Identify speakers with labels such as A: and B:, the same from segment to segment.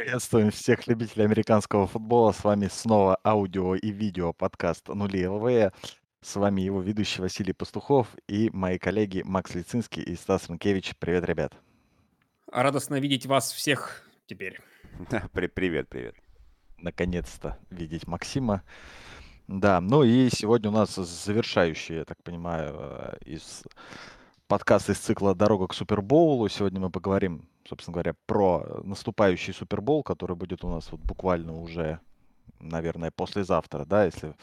A: Приветствуем всех любителей американского футбола. С вами снова аудио и видео подкаст «Нули ЛВ». С вами его ведущий Василий Пастухов и мои коллеги Макс Лицинский и Стас Ренкевич. Привет, ребят.
B: Радостно видеть вас всех теперь.
C: Привет, привет.
A: Наконец-то видеть Максима. Да, ну и сегодня у нас завершающий, я так понимаю, э, из подкаст из цикла «Дорога к Супербоулу». Сегодня мы поговорим, собственно говоря, про наступающий Супербол, который будет у нас вот буквально уже, наверное, послезавтра, да, если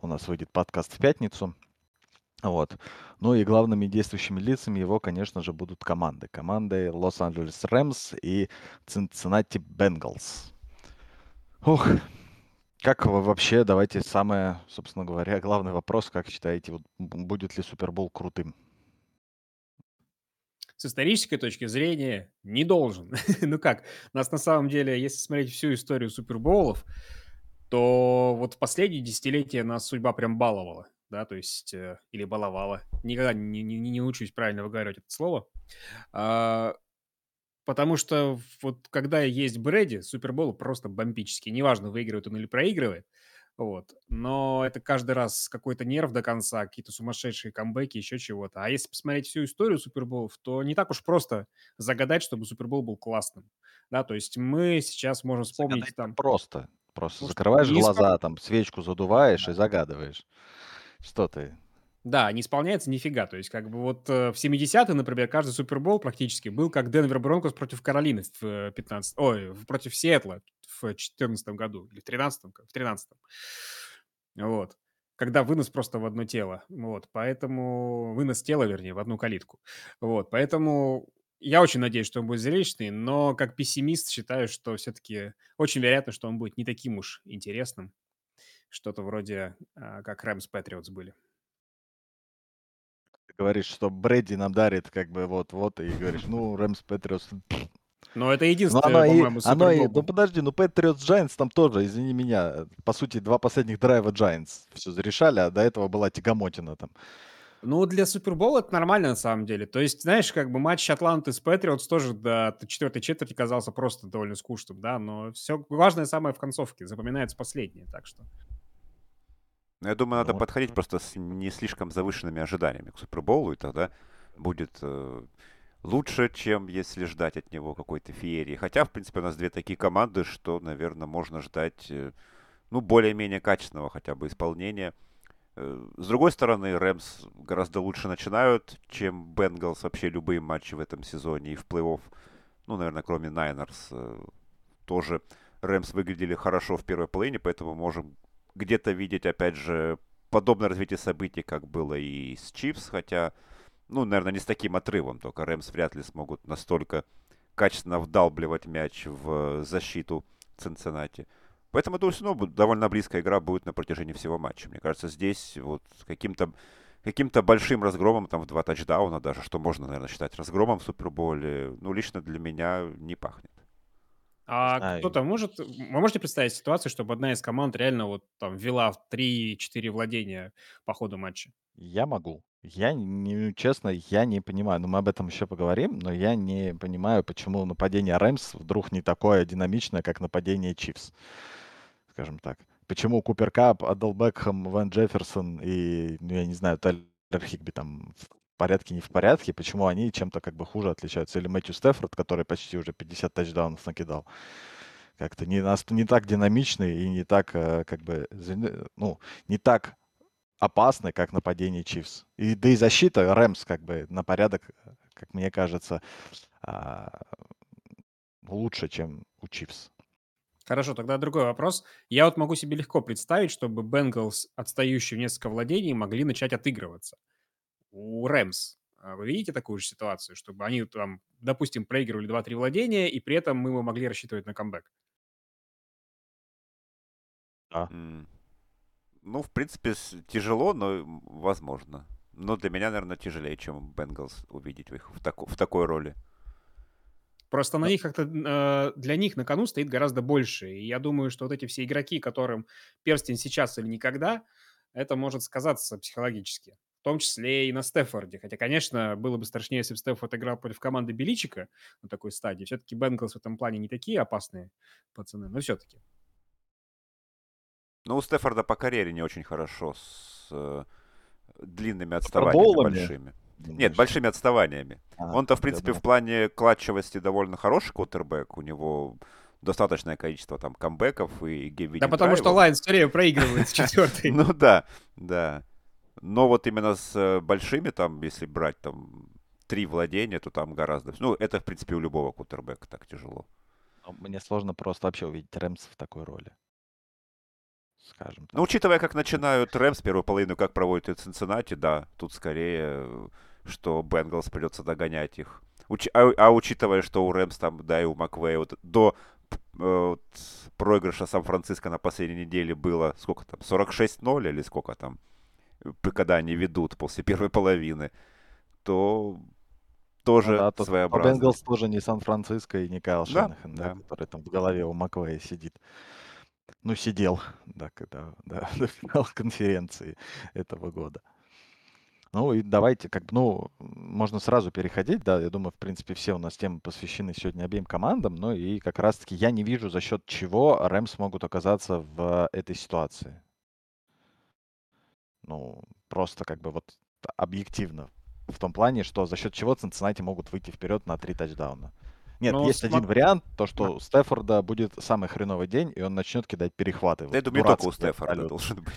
A: у нас выйдет подкаст в пятницу. Вот. Ну и главными действующими лицами его, конечно же, будут команды. Команды Лос-Анджелес Рэмс и Цинциннати Бенгалс. Ух, как вообще, давайте самое, собственно говоря, главный вопрос, как считаете, вот будет ли Супербол крутым?
B: С исторической точки зрения не должен. ну как, нас на самом деле, если смотреть всю историю Супербоулов, то вот в последние десятилетия нас судьба прям баловала, да, то есть, э, или баловала. Никогда не, не, не учусь правильно выговаривать это слово. А, потому что вот когда есть Брэди, Супербол просто бомбический. Неважно, выигрывает он или проигрывает. Вот. Но это каждый раз какой-то нерв до конца, какие-то сумасшедшие камбэки, еще чего-то. А если посмотреть всю историю Суперболов, то не так уж просто загадать, чтобы Супербол был классным. Да, то есть мы сейчас можем вспомнить
A: Загадать
B: там...
A: просто. Просто Может, закрываешь глаза, там свечку задуваешь да. и загадываешь. Что ты?
B: Да, не исполняется нифига. То есть, как бы вот э, в 70-е, например, каждый Супербол практически был как Денвер Бронкос против Каролины в 15... Э, ой, против Сиэтла в 14 году или в 13 в 13 Вот. Когда вынос просто в одно тело. Вот. Поэтому... Вынос тела, вернее, в одну калитку. Вот. Поэтому я очень надеюсь, что он будет зрелищный, но как пессимист считаю, что все-таки очень вероятно, что он будет не таким уж интересным. Что-то вроде а, как Рэмс Патриотс были
A: говоришь, что Брэди нам дарит, как бы вот-вот, и говоришь, ну, Рэмс Патриотс.
B: Но это единственное, по-моему,
A: оно и, Ну, подожди, ну, Патриотс Giants там тоже, извини меня, по сути, два последних драйва Giants все зарешали, а до этого была тягомотина там.
B: Ну, для Супербола это нормально на самом деле. То есть, знаешь, как бы матч Атланты с Патриотс тоже до четвертой четверти казался просто довольно скучным, да, но все важное самое в концовке, запоминается последнее, так что...
C: Ну, я думаю, надо вот. подходить просто с не слишком завышенными ожиданиями к Суперболу, и тогда будет э, лучше, чем если ждать от него какой-то феерии. Хотя, в принципе, у нас две такие команды, что, наверное, можно ждать, э, ну, более-менее качественного хотя бы исполнения. Э, с другой стороны, Рэмс гораздо лучше начинают, чем Бенгалс вообще любые матчи в этом сезоне и в плей-офф. Ну, наверное, кроме Найнерс. Э, тоже Рэмс выглядели хорошо в первой половине, поэтому можем где-то видеть, опять же, подобное развитие событий, как было и с Чипс, хотя, ну, наверное, не с таким отрывом, только Рэмс вряд ли смогут настолько качественно вдалбливать мяч в защиту Цинциннати. Поэтому, думаю, все равно довольно близкая игра будет на протяжении всего матча. Мне кажется, здесь вот каким-то каким-то большим разгромом, там, в два тачдауна даже, что можно, наверное, считать разгромом в Суперболе, ну, лично для меня не пахнет.
B: А кто-то может... Вы можете представить ситуацию, чтобы одна из команд реально вот там вела в 3-4 владения по ходу матча?
A: Я могу. Я, не, честно, я не понимаю, но мы об этом еще поговорим, но я не понимаю, почему нападение Рэмс вдруг не такое динамичное, как нападение Чивс, скажем так. Почему Купер Кап, Адел Бекхэм, Ван Джефферсон и, ну, я не знаю, Тайлер Хигби там порядке, не в порядке, почему они чем-то как бы хуже отличаются. Или Мэтью Стефорд, который почти уже 50 тачдаунов накидал. Как-то не, не так динамичный и не так, э, как бы, ну, не так опасный, как нападение Чивс. И, да и защита Рэмс, как бы, на порядок, как мне кажется, а, лучше, чем у Чивс.
B: Хорошо, тогда другой вопрос. Я вот могу себе легко представить, чтобы Бенгалс, отстающие в несколько владений, могли начать отыгрываться у Рэмс. А вы видите такую же ситуацию, чтобы они там, допустим, проигрывали 2-3 владения, и при этом мы могли рассчитывать на камбэк?
A: Да.
C: Ну, в принципе, тяжело, но возможно. Но для меня, наверное, тяжелее, чем Бенгалс увидеть их в, таку, в такой роли.
B: Просто на них как-то э, для них на кону стоит гораздо больше. И я думаю, что вот эти все игроки, которым перстень сейчас или никогда, это может сказаться психологически. В том числе и на Стефорде. Хотя, конечно, было бы страшнее, если бы Стефорд играл против команды Беличика на такой стадии. Все-таки Бенглс в этом плане не такие опасные пацаны, но все-таки.
C: Ну, у Стефорда по карьере не очень хорошо с э, длинными отставаниями большими. Думаешь? Нет, большими отставаниями. А, Он-то, в принципе, в плане клатчевости довольно хороший квотербек. У него достаточное количество там камбэков и game
B: Да потому что Лайнс все время проигрывает с четвертой.
C: Ну да, да. Но вот именно с э, большими, там, если брать там три владения, то там гораздо... Ну, это, в принципе, у любого квотербека так тяжело.
A: Мне сложно просто вообще увидеть Рэмс в такой роли. Скажем так.
C: Ну, учитывая, как начинают Рэмс первую половину, как проводят Цинциннати, да, тут скорее, что Бенгалс придется догонять их. Уч... А, а учитывая, что у Рэмс там, да, и у Маквея вот, до э, вот, проигрыша Сан-Франциско на последней неделе было сколько там, 46-0 или сколько там? Когда они ведут после первой половины, то тоже ну, да, своеобразно.
A: Бенгалс тоже не Сан-Франциско и не Кайл да, Шанахан, да, да, который там в голове у Маквея сидит. Ну, сидел, да, когда да, до финала конференции этого года. Ну и давайте, как бы, ну, можно сразу переходить, да, я думаю, в принципе, все у нас темы посвящены сегодня обеим командам, но и как раз-таки я не вижу, за счет чего Рэмс могут оказаться в этой ситуации. Ну, просто как бы вот объективно. В том плане, что за счет чего Цинциннати могут выйти вперед на три тачдауна. Нет, ну, есть см... один вариант, то, что у Стефорда будет самый хреновый день, и он начнет кидать перехваты.
C: Да, вот, я думаю, только у Стефорда абсолютно. должен быть.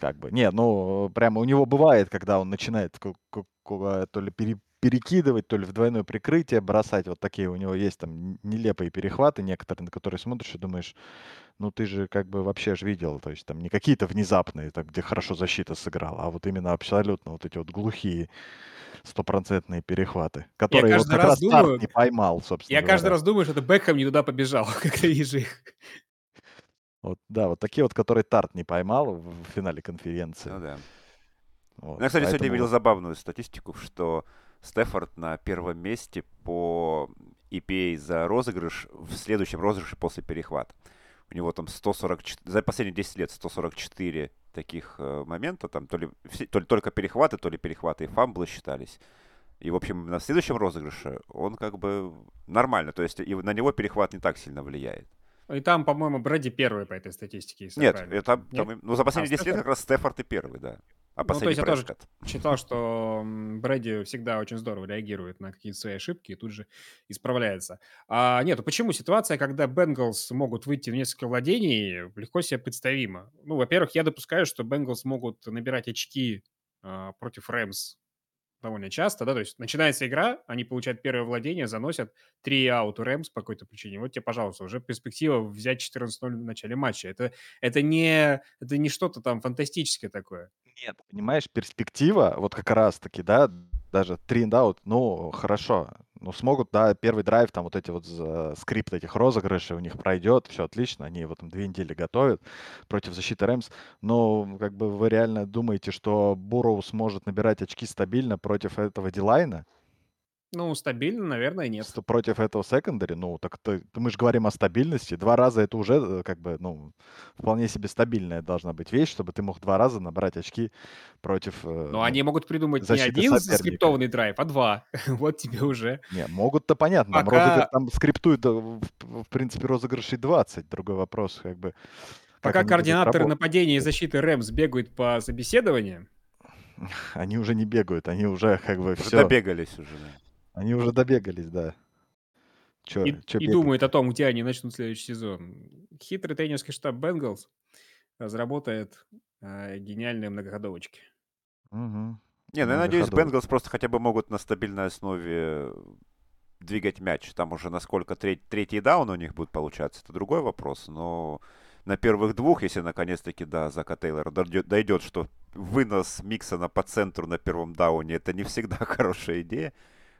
A: Как бы, не, ну, прямо у него бывает, когда он начинает то ли пере, перекидывать, то ли в двойное прикрытие бросать. Вот такие у него есть там нелепые перехваты некоторые, на которые смотришь и думаешь, ну ты же как бы вообще же видел, то есть там не какие-то внезапные, так, где хорошо защита сыграла, а вот именно абсолютно вот эти вот глухие стопроцентные перехваты, которые вот как раз, думаю, Тарт не поймал, собственно
B: Я говоря. каждый раз думаю, что это Бекхэм не туда побежал, когда вижу их.
A: Вот, да, вот такие вот, которые Тарт не поймал в финале конференции.
C: Ну да. Вот, ну, я, кстати, поэтому... сегодня видел забавную статистику, что Стефорд на первом месте по EPA за розыгрыш в следующем розыгрыше после перехвата. У него там 144, за последние 10 лет 144 таких э, момента, там то ли, все, то ли только перехваты, то ли перехваты и фамблы считались. И, в общем, на следующем розыгрыше он как бы нормально, то есть и на него перехват не так сильно влияет.
B: И там, по-моему, Брэди первый по этой статистике.
C: Нет, это, Нет? Там, ну, за последние а, 10 лет как раз Стефорд и первый, да.
B: А ну, то есть я тоже читал, что Брэди всегда очень здорово реагирует на какие-то свои ошибки и тут же исправляется. А нет, почему ситуация, когда Бенгалс могут выйти в несколько владений, легко себе представима? Ну, во-первых, я допускаю, что Бенгалс могут набирать очки а, против Рэмс довольно часто, да, то есть начинается игра, они получают первое владение, заносят три аут у Рэмс по какой-то причине. Вот тебе, пожалуйста, уже перспектива взять 14-0 в начале матча. Это, это, не, это не что-то там фантастическое такое.
A: Нет, понимаешь, перспектива, вот как раз-таки, да, даже три аут, ну, хорошо, ну, смогут, да, первый драйв, там вот эти вот скрипт этих розыгрышей у них пройдет, все отлично, они его там две недели готовят против защиты Рэмс, но как бы вы реально думаете, что Буроу сможет набирать очки стабильно против этого Дилайна?
B: Ну, стабильно, наверное, нет.
A: Против этого секондари, ну, так то, мы же говорим о стабильности. Два раза это уже, э, как бы, ну, вполне себе стабильная должна быть вещь, чтобы ты мог два раза набрать очки против
B: э, Ну, ну они могут придумать не один соперника. скриптованный драйв, а два. вот тебе уже.
A: Не, могут-то понятно. Там, Пока... розыгрыш, там скриптуют, в, в принципе, розыгрышей 20. Другой вопрос, как бы.
B: Пока координаторы нападения и защиты Рэмс бегают по собеседованиям,
A: они уже не бегают, они уже как бы
C: все. Добегались уже.
A: Они уже добегались, да.
B: Чё, и, чё и думают о том, где они начнут следующий сезон. Хитрый тренерский штаб Бенгалс разработает э, гениальные многоходовочки.
A: Угу.
C: Не, ну я надеюсь, Бенгалс просто хотя бы могут на стабильной основе двигать мяч. Там уже насколько треть, третий даун у них будет получаться, это другой вопрос. Но на первых двух, если наконец-таки, да, Зака Тейлора дойдет, что вынос Миксона по центру на первом дауне, это не всегда хорошая идея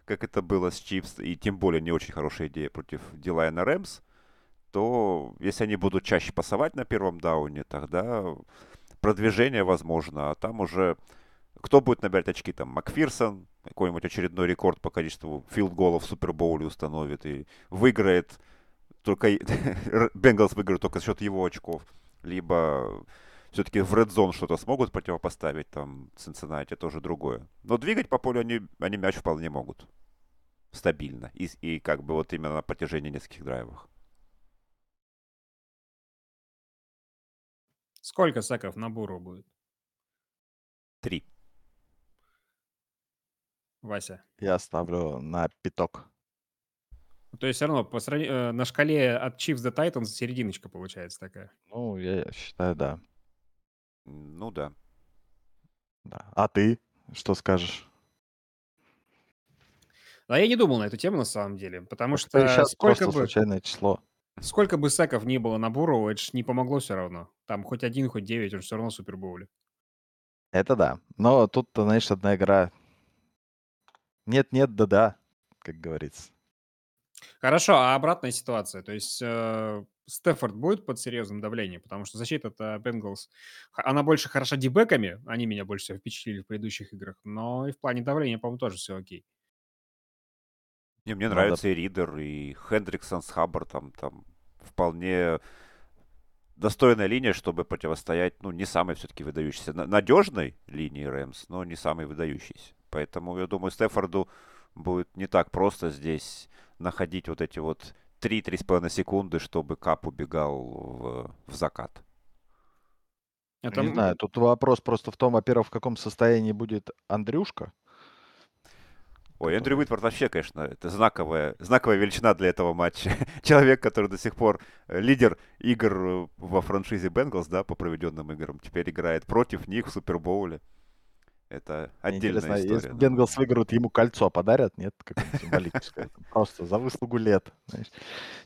C: как это было с Чипс, и тем более не очень хорошая идея против Дилайна Рэмс, то если они будут чаще пасовать на первом дауне, тогда продвижение возможно, а там уже кто будет набирать очки? Там Макфирсон, какой-нибудь очередной рекорд по количеству филд-голов в Супербоуле установит и выиграет только... Бенгалс выиграет только за счет его очков. Либо все-таки в Red Zone что-то смогут противопоставить, там, Цинциннати, тоже другое. Но двигать по полю они, они мяч вполне могут. Стабильно. И, и как бы вот именно на протяжении нескольких драйвов.
B: Сколько секов на Буру будет?
C: Три.
B: Вася.
A: Я ставлю на пяток.
B: То есть все равно по сравни- э, на шкале от Chiefs до Titans серединочка получается такая.
A: Ну, я считаю, да.
C: Ну да.
A: да. А ты что скажешь?
B: А я не думал на эту тему на самом деле, потому
A: Может,
B: что
A: сейчас
B: сколько
A: просто
B: бы,
A: случайное число.
B: сколько бы секов не было на Буру, это ж не помогло все равно. Там хоть один, хоть девять, он все равно в Супербоуле.
A: Это да. Но тут, знаешь, одна игра. Нет-нет, да-да, как говорится.
B: Хорошо, а обратная ситуация? То есть э, Стефорд будет под серьезным давлением? Потому что защита-то Бенгалс, она больше хороша дебеками, они меня больше всего впечатлили в предыдущих играх, но и в плане давления, по-моему, тоже все окей.
C: Не, мне
A: Надо-
C: нравится и Ридер, и Хендриксон с Хаббартом. Там вполне достойная линия, чтобы противостоять, ну, не самой все-таки выдающейся. на- Надежной линии Рэмс, но не самой выдающейся. Поэтому, я думаю, Стефорду будет не так просто здесь находить вот эти вот 3-3,5 секунды, чтобы Кап убегал в, в закат.
B: Это
A: Не
B: м-
A: знаю, тут вопрос просто в том, во-первых, в каком состоянии будет Андрюшка.
C: Ой, Эндрю Уитворд вообще, конечно, это знаковая, знаковая величина для этого матча. Человек, который до сих пор э, лидер игр э, во франшизе Бенгалс, да, по проведенным играм, теперь играет против них в Супербоуле. Это
A: Мне
C: отдельная
A: Интересно,
C: история.
A: если
C: да.
A: Бенгалс выиграют, ему кольцо подарят, нет? Какое-нибудь символическое. Просто за выслугу лет. знаешь.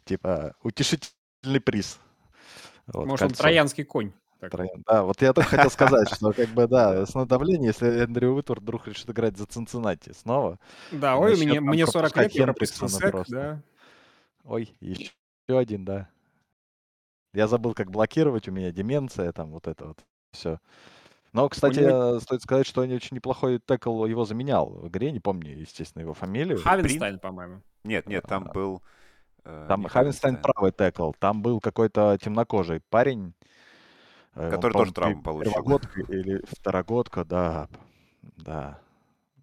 A: Типа утешительный приз. Вот,
B: Может, он троянский конь.
A: Троян. Да, вот я только хотел сказать, что как бы, да, с давление, если Эндрю Уитворд вдруг решит играть за Цинциннати снова,
B: Да, ой, мне, мне 40 лет, я сек, да.
A: ой, еще один, да. Я забыл, как блокировать, у меня деменция, там вот это вот все. Но, кстати,
B: него-
A: стоит сказать, что он очень неплохой текл его заменял в игре, не помню, естественно, его фамилию.
B: Хавенстайн, по-моему.
C: Нет, нет, там
A: А,
C: был... э,
A: Там Хавенстайн правый текл, там был какой-то темнокожий парень. э, он,
C: Который
A: по-моему,
C: тоже травму получил.
A: Первогодка или второгодка, да. Да.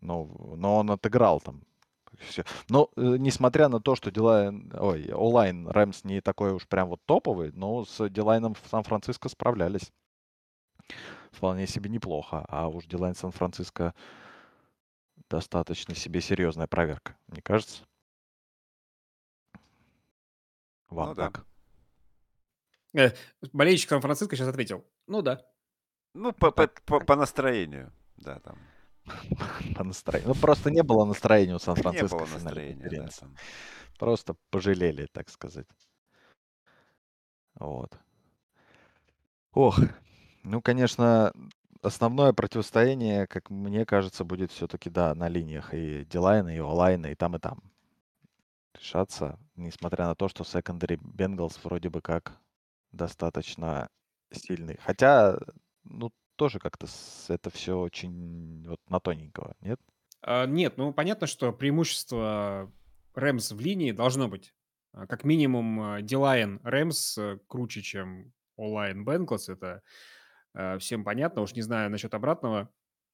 A: Ну, но он отыграл там. Всё. Но, э, несмотря на то, что дела, ой, онлайн Рэмс не такой уж прям вот топовый, но с Дилайном в Сан-Франциско справлялись. Вполне себе неплохо. А уж Дилайн Сан-Франциско достаточно себе серьезная проверка, мне кажется. Вам
C: Ну да.
A: как?
B: Э, болельщик Сан-Франциско сейчас ответил. Ну да.
C: Ну, по, по, по- по настроению, да, там.
A: По настроению. Ну, просто не было настроения у
C: Не
A: Сан-Франциско
C: было
A: в финале
C: настроения, да, там.
A: Просто пожалели, так сказать. Вот. Ох, ну, конечно, основное противостояние, как мне кажется, будет все-таки, да, на линиях и Дилайна, и Олайна, и там, и там. Решаться, несмотря на то, что секондари Бенгалс вроде бы как достаточно сильный. Хотя, ну, тоже как-то это все очень вот на тоненького, нет?
B: А, нет, ну понятно, что преимущество Рэмс в линии должно быть. А, Как минимум, Дилайн Рэмс круче, чем онлайн Бенклс. Это всем понятно. Уж не знаю насчет обратного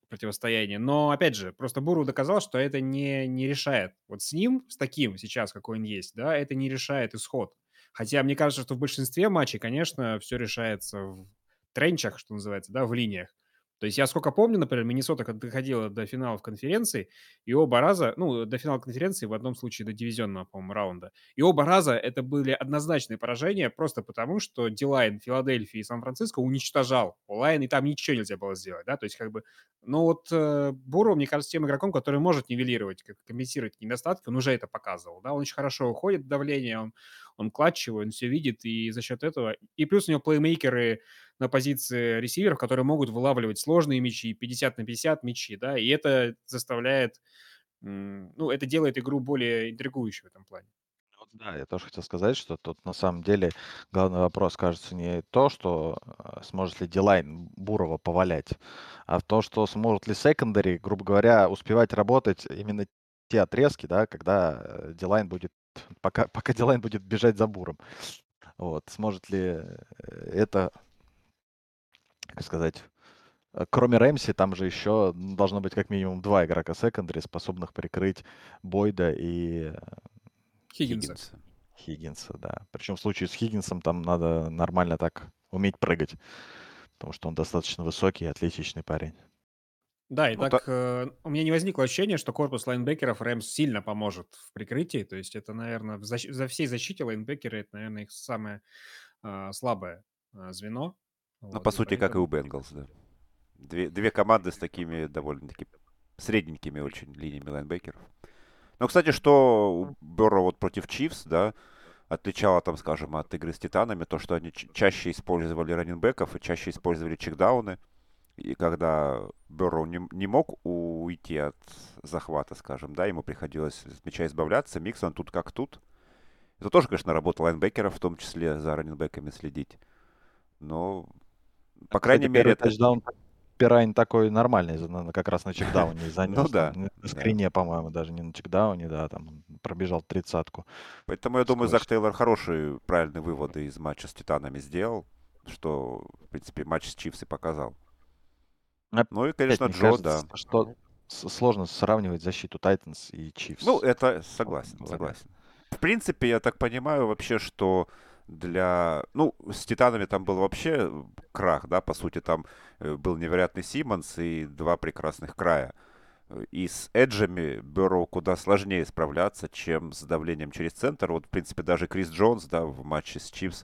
B: противостояния. Но, опять же, просто Буру доказал, что это не, не решает. Вот с ним, с таким сейчас, какой он есть, да, это не решает исход. Хотя мне кажется, что в большинстве матчей, конечно, все решается в тренчах, что называется, да, в линиях. То есть я сколько помню, например, Миннесота, доходила до финалов конференции, и оба раза, ну, до финала конференции, в одном случае до дивизионного, по-моему, раунда, и оба раза это были однозначные поражения просто потому, что Дилайн Филадельфии и Сан-Франциско уничтожал. Онлайн, и там ничего нельзя было сделать, да, то есть как бы, ну вот э, Буру, мне кажется, тем игроком, который может нивелировать, компенсировать недостатки, он уже это показывал, да, он очень хорошо уходит в давление, он, он клатчевый, он все видит, и за счет этого, и плюс у него плеймейкеры на позиции ресиверов, которые могут вылавливать сложные мячи, 50 на 50 мячи, да, и это заставляет, ну, это делает игру более интригующей в этом плане.
A: Да, я тоже хотел сказать, что тут на самом деле главный вопрос, кажется, не то, что э, сможет ли D-line Бурроу повалять, а в то, что сможет ли secondary, грубо говоря, успевать работать именно те отрезки, да, когда D-line будет, пока, пока D-line будет бежать за Бурроу. Вот, сможет ли э, это как сказать, э, кроме Рэмси, там же еще должно быть как минимум два игрока секондари, способных прикрыть Бойда и э,
B: Хиггинса.
C: Хиггинса.
A: Хиггинса, да. Причем в случае с Хиггинсом там надо нормально так уметь прыгать, потому что он достаточно высокий и атлетичный парень.
B: Да, и
C: Ну,
B: так э, у меня не возникло ощущения, что корпус лайнбекеров Рэмс сильно поможет в прикрытии. То есть это, наверное, в защ- за всей защите лайнбекеры, это, наверное, их самое а, слабое а, звено.
C: Ну, по сути, как и у. Бенгалс, да. Две, две команды с такими довольно-таки средненькими очень линиями лайнбекеров. Ну, кстати, что у Берро вот против Чивс, да, отличало там, скажем, от игры с Титанами, то, что они чаще использовали раненбеков и чаще использовали чекдауны. И когда Берроу не, не мог уйти от захвата, скажем, да, ему приходилось с мяча избавляться, Миксон тут как тут. Это тоже, конечно, работа лайнбекеров, в том числе за раненбеками следить. Но, по крайней
A: Кстати,
C: мере, это...
A: тачдаун Пирайн такой нормальный, как раз на чекдауне занес.
C: Ну да,
A: на
C: да.
A: скрине, по-моему, даже не на чекдауне, да, там пробежал тридцатку.
C: Поэтому я думаю. Зак Тейлор хорошие, правильные выводы из матча с Титанами сделал, что, в принципе, матч с Чивс и показал.
A: Опять,
C: Ну и, конечно, Джо, да.
A: что сложно сравнивать защиту Тайтанс и Чивс.
C: Ну, это согласен, согласен. В принципе, я так понимаю вообще, что для... Ну, с Титанами там был вообще крах, да, по сути, там э, был невероятный Симмонс и два прекрасных края. Э, И с Эджами Берроу куда сложнее справляться, чем с давлением через центр. Вот, в принципе, даже Крис Джонс, да, в матче с Чивс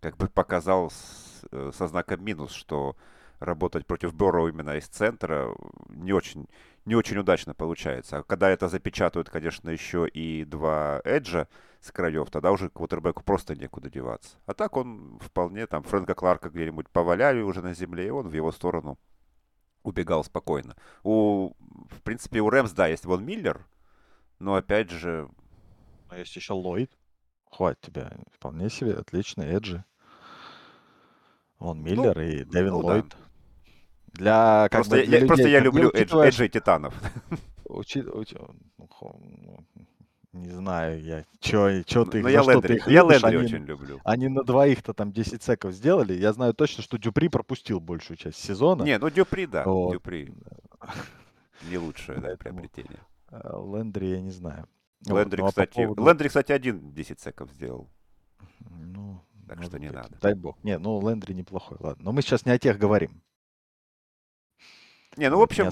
C: как бы показал с- э, со знаком минус, что работать против Берроу именно из центра не очень, не очень удачно получается. А когда это запечатают, конечно, еще и два Эджа с краев, тогда уже квотербеку просто некуда деваться. А так он вполне, там, Фрэнка Кларка где-нибудь поваляли уже на земле, и он в его сторону убегал спокойно. У, в принципе, у Рэмс, да, есть Вон Миллер, но опять же,
A: А есть еще Ллойд. Хватит тебя. Вполне себе отличный Эджи. Вон Миллер и Дэвин
C: ну да.
A: Ллойд. Для, как
C: просто,
A: бы,
C: я,
A: для
C: я- просто
A: людей,
C: я
A: как бы,
C: люблю Эдж,
A: учитывая,
C: Эджа и Титанов.
A: учи- учи- ну, ну, не знаю я, чё, чё ты,
C: Но
A: за
C: я
A: что ты
C: Лендри,
A: их
C: я
A: любишь,
C: Лендри
A: они,
C: очень люблю.
A: они на двоих-то там 10 секов сделали. Я знаю точно, что Дюпри пропустил большую часть сезона.
C: Не, ну Дюпри, да,
A: Вот.
C: Дюпри не лучшее да, приобретение.
A: а, Лендри я не знаю. Вот,
C: Лендри,
A: ну, а по
C: кстати,
A: поводу-
C: Лендри, кстати, один 10 секов сделал.
A: Ну,
C: Так что не
A: быть.
C: надо.
A: Дай бог. Не, ну Лендри неплохой, ладно. Но мы сейчас не о тех говорим.
C: Не, ну, в общем,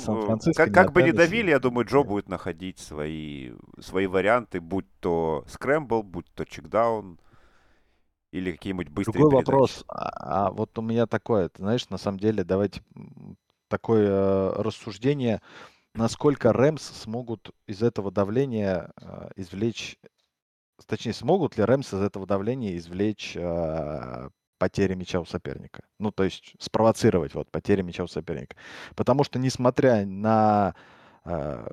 C: как, как бы
A: Теннесси.
C: давили, я думаю, Джо будет находить свои, свои варианты, будь то скрэмбл, будь то чекдаун или какие-нибудь быстрые
A: Другой
C: передачи.
A: вопрос. А, а вот у меня такое, ты знаешь, на самом деле, давайте такое э, рассуждение, насколько Рэмс смогут из этого давления э, извлечь, точнее, смогут ли Рэмс из этого давления извлечь э, потери мяча у соперника? Ну, то есть спровоцировать вот потери мяча у соперника. Потому что, несмотря на э,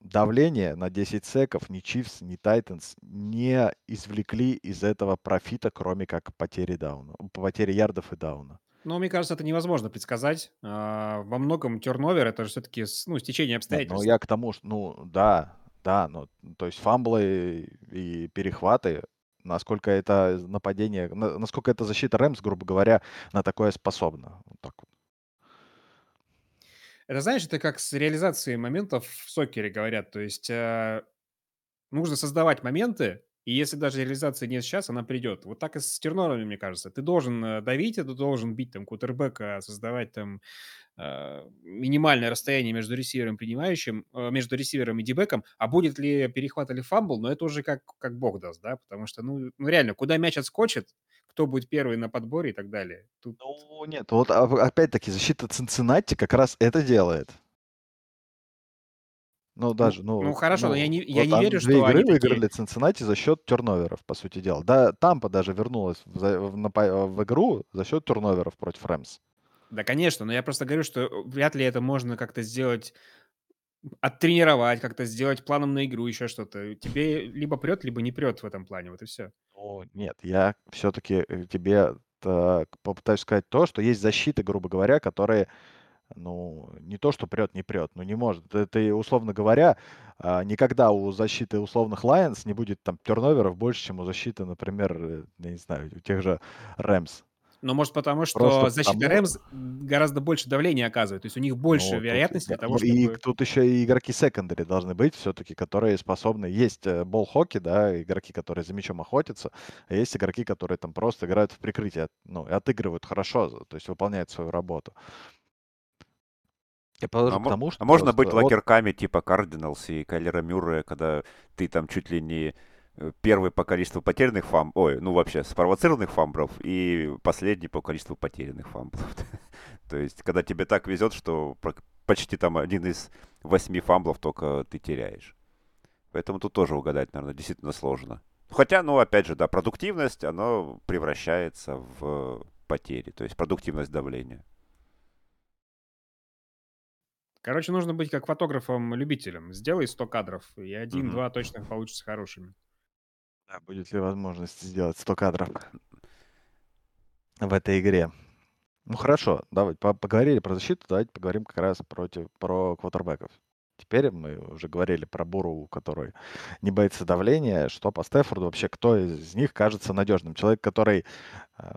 A: давление на 10 секов ни Чивс, ни Тайтанс не извлекли из этого профита, кроме как потери дауна, потери ярдов и дауна.
B: Но мне кажется, это невозможно предсказать. А, Во многом терновер это же все-таки ну, стечение
A: Нет, но
B: обстоятельств.
A: я к тому, что, ну, да, да, ну, то есть фамблы и перехваты, насколько это нападение, на- насколько эта защита Рэмс, грубо говоря, на такое способна. Вот так вот.
B: Это, знаешь, это как с реализацией моментов в сокере говорят. То есть э, нужно создавать моменты, и если даже реализации нет сейчас, она придет. Вот так и с тернорами, мне кажется. Ты должен э, давить, ты должен бить там кутербека, создавать там э, минимальное расстояние между ресивером принимающим, э, между ресивером и дебеком, а будет ли перехват или фамбл, но это уже как, как бог даст, да, потому что, ну, ну реально, куда мяч отскочит, кто будет первый на подборе и так далее. Тут
A: Ну, нет, вот а- опять-таки защита Цинциннати как раз это делает. Ну,
B: Ну,
A: даже, ну,
B: ну хорошо, но я
A: ну,
B: не, я
A: вот
B: не верю, что
A: игры
B: они такие...
A: выиграли Цинциннати за счет терноверов, по сути дела. Да, Тампа даже вернулась в, в в игру за счет терноверов против Рэмс.
B: Да, конечно, но я просто говорю, что э, вряд ли это можно как-то сделать, оттренировать, как-то сделать планом на игру, еще что-то. Тебе либо прет, либо не прет в этом плане, вот и все.
A: Ну, нет, я все-таки тебе так попытаюсь сказать то, что есть защиты, грубо говоря, которые, ну, не то, что прет, не прет, ну, не может. Это, условно говоря, а, никогда у защиты условных Lions не будет там терноверов больше, чем у защиты, например, э, я не знаю, у тех же Рэмс.
B: Но может потому,
A: Просто
B: что защита
A: потому
B: Рэмс гораздо больше давления оказывает, то есть у них больше
A: Ну, тут,
B: вероятности для того,
A: ну, и
B: чтобы...
A: тут еще и игроки секондари должны быть все-таки, которые способны. Есть э, болл-хоккей, да, игроки, которые за мячом охотятся, а есть игроки, которые там просто играют в прикрытие, ну, и отыгрывают хорошо, то есть выполняют свою работу. Я
C: А,
A: подхожу к тому,
C: а
A: что
C: можно быть
A: вот
C: лакерками типа Кардиналс и Кайлера Мюррея, когда ты там чуть ли не э, первый по количеству потерянных фам, ой, ну вообще спровоцированных фамблов и последний по количеству потерянных фамблов. То есть, когда тебе так везет, что почти там один из восьми фамблов только ты теряешь. Поэтому тут тоже угадать, наверное, действительно сложно. Хотя, ну, опять же, да, продуктивность, она превращается в потери, то есть продуктивность давления.
B: Короче, нужно быть как фотографом-любителем. Сделай 100 кадров, и один-два точно получатся хорошими.
A: да, будет ли возможность сделать 100 кадров в этой игре. Ну хорошо, давайте по- поговорили про защиту, давайте поговорим как раз против, про квотербеков. Теперь мы уже говорили про Буру, который не боится давления. Что по Стефорду вообще, кто из них кажется надежным? Человек, который э,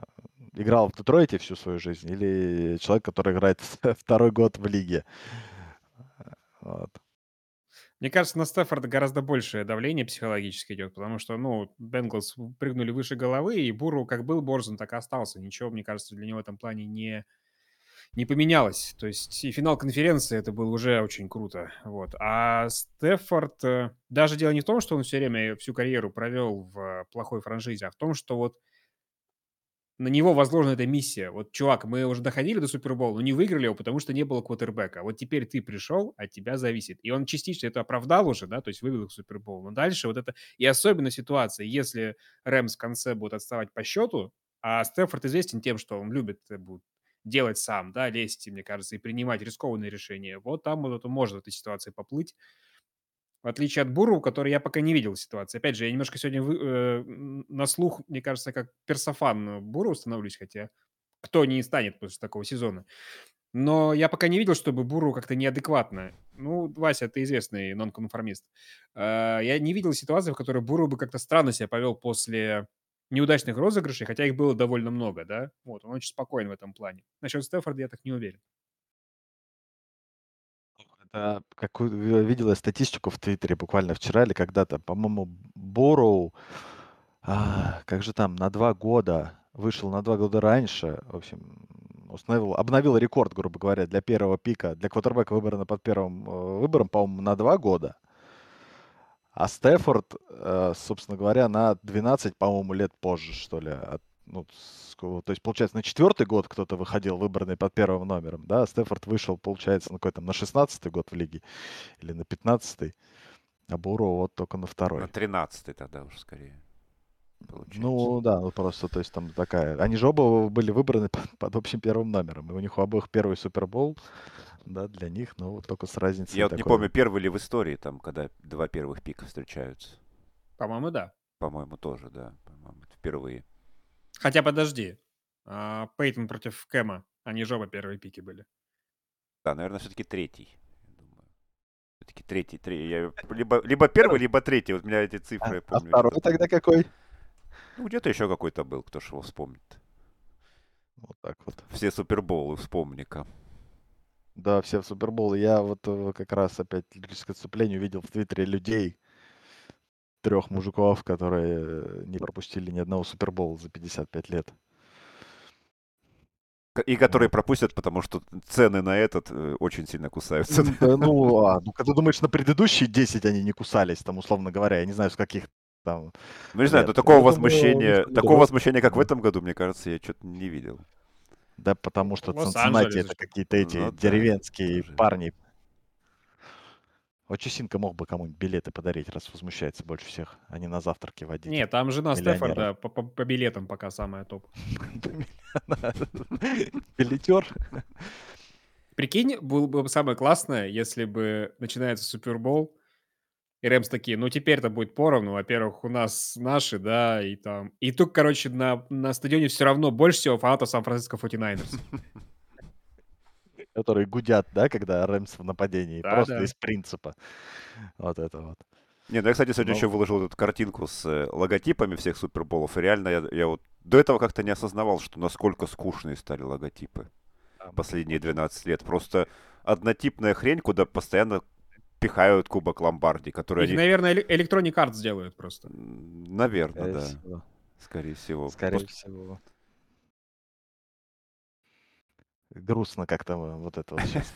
A: играл в Детройте всю свою жизнь или человек, который играет второй год в лиге? Вот.
B: Мне кажется, на Стефорда гораздо большее давление психологическое идет, потому что, ну, Бенглс прыгнули выше головы, и Буру как был Борзен, так и остался. Ничего, мне кажется, для него в этом плане не, не поменялось. То есть и финал конференции это было уже очень круто. Вот. А Стефорд, э, даже дело не в том, что он все время, всю карьеру провел в плохой франшизе, а в том, что вот на него возложена эта миссия. Вот, чувак, мы уже доходили до Супербола, но не выиграли его, потому что не было квотербека. Вот теперь ты пришел, от тебя зависит. И он частично это оправдал уже, да, то есть вывел их в Супербол. Но дальше вот это... И особенно ситуация, если Рэмс в конце будут отставать по счету, а Стефорд известен тем, что он любит э, будет делать сам, да, лезть, мне кажется, и принимать рискованные решения. Вот там вот это может в этой ситуации поплыть. В отличие от Буру, который я пока не видел ситуации. Опять же, я немножко сегодня вы- э, на слух, мне кажется, как персофан Буру становлюсь, хотя кто не станет после такого сезона. Но я пока не видел, чтобы Буру как-то неадекватно. Ну, Вася, ты известный нонконформист. Э, Я не видел ситуации, в которой Буру бы как-то странно себя повел после неудачных розыгрышей, хотя их было довольно много, да? Вот, он очень спокоен в этом плане. Насчет Стефорда я так не уверен.
A: Это какую я видел статистику в Твиттере буквально вчера или когда-то, по-моему, Бороу, а, как же там, на два года, вышел на два года раньше, в общем, установил, обновил рекорд, грубо говоря, для первого пика, для квотербека выбрано под первым э, выбором, по-моему, на два года. А Стефорд, э, собственно говоря, на 12, по-моему, лет позже, что ли. от- ну, то есть, получается, на четвертый год кто-то выходил выбранный под первым номером, да, а Стефорд вышел, получается, на какой там, на 16 год в лиге или на 15 а Буру вот только на
C: На
A: второй.
C: 13 тогда уже скорее. Получается.
A: Ну, да, ну просто, то есть там такая... Они же оба были выбраны под, под общим первым номером, и у них у обоих первый Супербол, да, для них, но вот только с разницей
C: Я вот не
A: такой.
C: помню, первый ли в истории, там, когда два первых пика встречаются.
B: По-моему, да.
C: По-моему, тоже, да. По-моему, это впервые.
B: Хотя подожди. А, Пейтон против Кэма. Они же оба первые пики были.
C: Да, наверное, все-таки третий. я думаю. Все-таки третий. тре- я либо, либо первый, либо третий. Вот у меня эти
A: А,
C: цифры, я
A: а
C: помню.
A: второй
C: что-то
A: тогда какой?
C: Ну, где-то еще какой-то был, кто ж его вспомнит.
A: Вот так вот.
C: Все суперболы вспомни-ка.
A: Да, все в Супербол. Я вот э, как раз опять лирическое отступление увидел в Твиттере людей, трех мужиков, которые не пропустили ни одного Супербола за 55 лет.
C: И которые пропустят, потому что цены на этот э, очень сильно кусаются.
A: Да ну, а, ну, когда думаешь, на предыдущие 10 они не кусались, там, условно говоря, я не знаю, с каких там
C: Ну, не знаю, но такого
A: думаю,
C: возмущения, такого возмущения, как в этом году, мне кажется, я что-то не видел.
A: Да, потому что
B: Лос-Анджелес
A: Цинциннати это какие-то эти
C: Ну да,
A: деревенские
C: тоже.
A: Парни. Очесинка мог бы кому-нибудь билеты подарить, раз возмущается больше всех, а не на завтраки водить
B: Нет, там жена. Стефорда по, по- по билетам пока самая топ.
A: Билетер.
B: Прикинь, было бы самое классное, если бы начинается Супербол, и Рэмс такие, ну теперь-то будет поровну. Во-первых, у нас наши, да, и там... И тут, короче, на, на стадионе все равно больше всего фанатов Сан-Франциско 49ers.
A: которые гудят, да, когда Рэмс в нападении,
B: Да,
A: просто
B: да.
A: из принципа. Вот это вот.
C: Не, ну я, кстати, сегодня
A: Но-
C: еще выложил эту картинку с э, логотипами всех суперболов, и реально я, я вот до этого как-то не осознавал, что насколько скучные стали логотипы
A: Там
C: последние 12 лет. Просто однотипная хрень, куда постоянно пихают кубок Ломбарди, который
B: Их,
C: они...
B: наверное, Electronic Arts сделают просто.
C: Наверное,
A: Скорее
C: да.
A: всего.
C: Скорее всего.
A: Скорее всего. Грустно как-то мы вот это вот сейчас.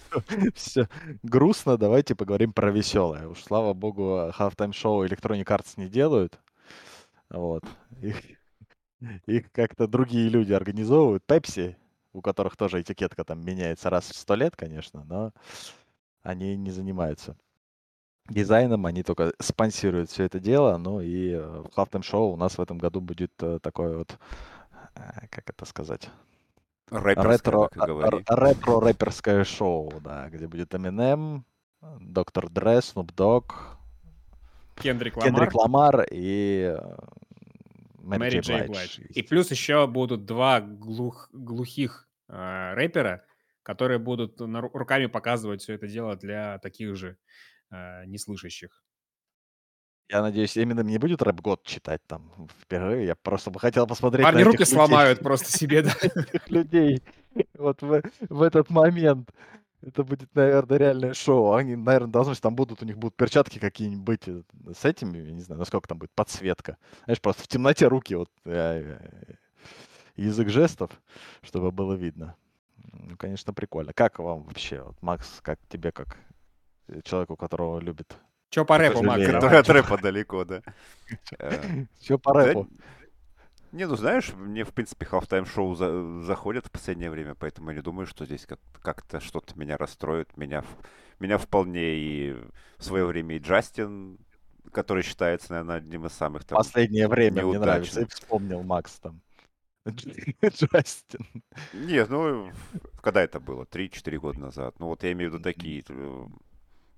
A: Все грустно, давайте поговорим про веселое. Уж слава богу, halftime шоу Electronic Arts не делают. Вот. Их, их как-то другие люди организовывают. Pepsi, у которых тоже этикетка там меняется раз в сто лет, конечно, но они не занимаются дизайном, они только спонсируют все это дело. Ну и э, в halftime шоу у нас в этом году будет э, такое вот, э, как это сказать, ретро,
C: говори.
A: р- ретро-рэперское шоу, да, где будет Eminem, Доктор Дре, Snoop Dogg,
B: Кендрик Ламар,
A: Кендрик Ламар и э, Мэри
B: Мэри
A: Джей
B: Джей
A: Блайдж.
B: Блайдж. И плюс еще будут два глух- глухих э, рэпера, которые будут на ру- руками показывать все это дело для таких же э, неслышащих.
A: Я надеюсь, Eminem не будет рэп-год читать там впервые. Я просто бы хотел посмотреть
B: Парни руки
A: людей.
B: сломают просто себе, да.
A: людей вот в, в этот момент. Это будет, наверное, реальное шоу. Они, наверное, должны, там будут, у них будут перчатки какие-нибудь э, с этими, я не знаю, насколько там будет подсветка. Знаешь, просто в темноте руки, вот э, э, язык жестов, чтобы было видно. Ну, конечно, прикольно. Как вам вообще, вот, Макс, как тебе, как э, человеку, которого любит?
B: Че по рэпу, давай.
C: от рэпа далеко, да. Э,
A: Все по рэпу.
C: Не, ну знаешь, мне, в принципе, halftime шоу за- заходят в последнее время, поэтому я не думаю, что здесь как- как-то что-то меня расстроит. Меня, в- меня вполне и в свое время и Джастин, который считается, наверное, одним из самых там...
A: Последнее время мне нравится.
C: Неудачных.
A: вспомнил Макс там. Джастин.
C: Нет, ну, когда это было? 3-4 года назад. Ну, вот я имею в виду такие.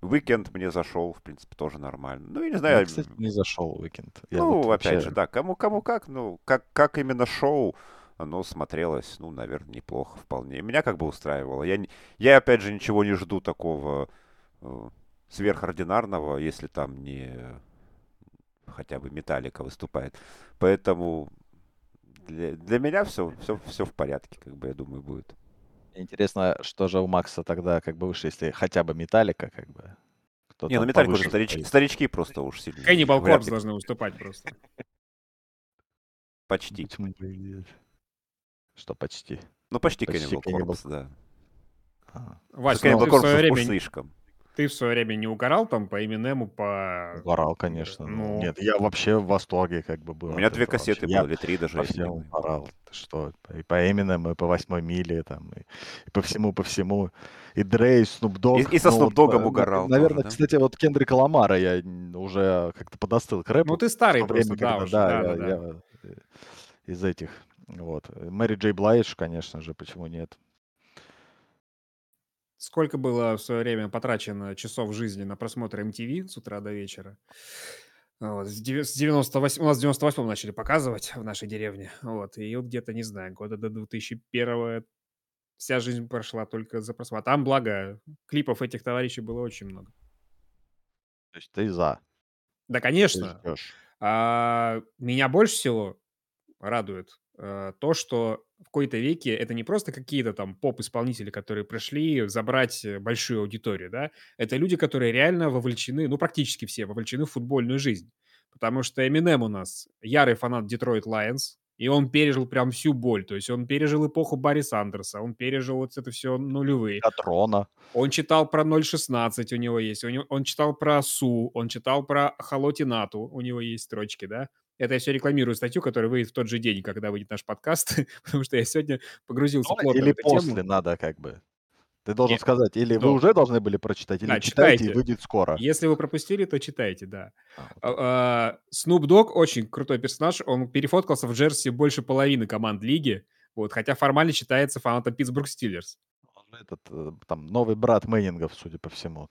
C: Уикенд мне зашел, в принципе, тоже нормально. Ну, я не
A: Мне,
C: знаю,
A: кстати, не зашел уикенд. Я
C: ну,
A: вот
C: опять
A: вообще-
C: же, да, кому, кому как, ну, как, как именно шоу, оно смотрелось, ну, наверное, неплохо вполне. Меня как бы устраивало. Я, я опять же, ничего не жду такого э, сверхординарного, если там не хотя бы Металлика выступает. Поэтому для, для меня все, все, все в порядке, как бы, я думаю, будет.
A: Интересно, что же у Макса тогда как бы выше, если хотя бы Металлика, как бы. Кто
C: не, ну Металлика уже старички, старички просто уж сильно.
B: Corpse
C: ли.
B: должны выступать просто.
C: Почти.
A: Что почти?
C: Ну, почти
A: Почти
C: Cannibal Corpse, да.
A: А,
B: Вась,
C: Cannibal
B: ну, свое
C: уж
B: время
C: слишком.
B: Ты в свое время не угорал там по Эминему, по...
A: Угорал, конечно. ну,
B: Ну.
A: Нет, я вообще в восторге как бы был.
C: У меня две
A: вообще.
C: кассеты
A: Я
C: было, или три даже.
A: всем
C: знаю.
A: угорал. Что? И по Эминему, и по восьмой миле, там, и, и по всему, по всему. И Дрей, и Снуп Дог.
C: И- и со
A: Ну,
C: Snoop
A: вот,
C: Dogg'ом
A: э,
C: угорал
A: Наверное,
C: тоже, да?
A: кстати, вот Кендрика Ламара я уже как-то подостыл к рэпу.
B: Ну, ты старый
A: то время,
B: просто, да,
A: когда,
B: уже,
A: да,
B: да,
A: я,
B: да, да.
A: я, э, из этих. Вот. Мэри Джей Блайдж, конечно же, почему нет?
B: Сколько было в свое время потрачено часов жизни на просмотр MTV с утра до вечера? Вот, с девя- с 98, у нас в 98 начали показывать в нашей деревне. Вот, и вот где-то, не знаю, года до 2001 вся жизнь прошла только за просмотр. А Там, благо, клипов этих товарищей было очень много.
A: То есть ты за.
B: Да, конечно. А, меня больше всего радует э, то, что в какой-то веке это не просто какие-то там поп-исполнители, которые пришли забрать э, большую аудиторию, да, это люди, которые реально вовлечены, ну, практически все вовлечены в футбольную жизнь. Потому что Эминем у нас ярый фанат Детройт Лайонс, и он пережил прям всю боль. То есть он пережил эпоху Барри Сандерса, он пережил вот это все нулевые.
A: Катрона.
B: Он читал про 0.16, у него есть. У него, он читал про Су, он читал про Халотинату, у него есть строчки, да. Это я все рекламирую статью, которая выйдет в тот же день, когда выйдет наш подкаст, потому что я сегодня погрузился
A: Ну,
B: плотно в
A: или
B: эту
A: после
B: тему.
A: надо как бы. Ты должен
B: Нет,
A: сказать, или вы
B: ну,
A: уже должны были прочитать, или
B: да,
A: читайте, и
B: читайте.
A: выйдет скоро.
B: Если вы пропустили, то читайте, да.
A: А, вот
B: А, а, Snoop Dogg очень крутой персонаж. Он перефоткался в джерси больше половины команд лиги, вот, хотя формально считается фанатом Питтсбург Стиллерс.
A: он Этот, э, там, новый брат Мэннингов, судя по всему.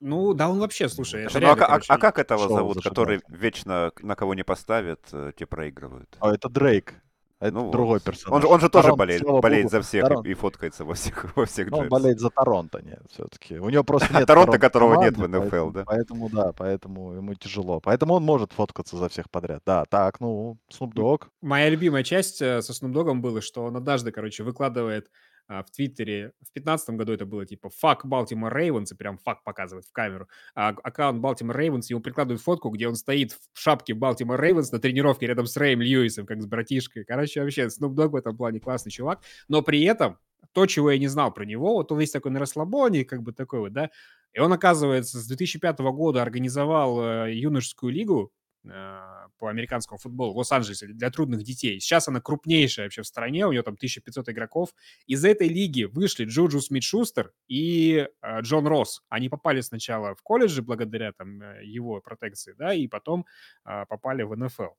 B: Ну, да он вообще, слушай, это
C: ну, а,
B: реально,
C: а-
B: короче,
C: а как этого зовут, который
A: зажигает.
C: вечно на кого не поставят, э, те проигрывают?
A: А это Дрейк. Это
C: Ну
A: другой персонаж.
C: Он же, он же тоже
A: Торонто,
C: болеет,
A: слава
C: болеет
A: богу,
C: за всех
A: Торонто.
C: и, фоткается во всех, во всех
A: Ну, он болеет за Торонто, нет, все-таки. У него просто нет
C: Торонто, которого нет в НФЛ,
A: поэтому,
C: да?
A: поэтому, да, поэтому ему тяжело. Поэтому он может фоткаться за всех подряд. Да, так, ну, Snoop Dogg.
B: Моя любимая часть э, со Snoop Dogg'ом было, что он однажды, короче, выкладывает а, в Твиттере, в пятнадцатом году это было типа «Fuck Baltimore Ravens», и прям «fuck» показывает в камеру. А аккаунт Baltimore Ravens, ему прикладывают фотку, где он стоит в шапке Baltimore Ravens на тренировке рядом с Рэем Льюисом, как с братишкой. Короче, вообще, Snoop Dogg в этом плане классный чувак. Но при этом то, чего я не знал про него, вот он весь такой на расслабоне, как бы такой вот, да, и он, оказывается, с 2005 года организовал э, юношескую лигу по американскому футболу в Лос-Анджелесе для трудных детей. Сейчас она крупнейшая вообще в стране, у нее там 1500 игроков. Из этой лиги вышли Джуджу Смит-Шустер и э, Джон Росс. Они попали сначала в колледжи благодаря там э, его протекции, да, и потом э, попали в НФЛ.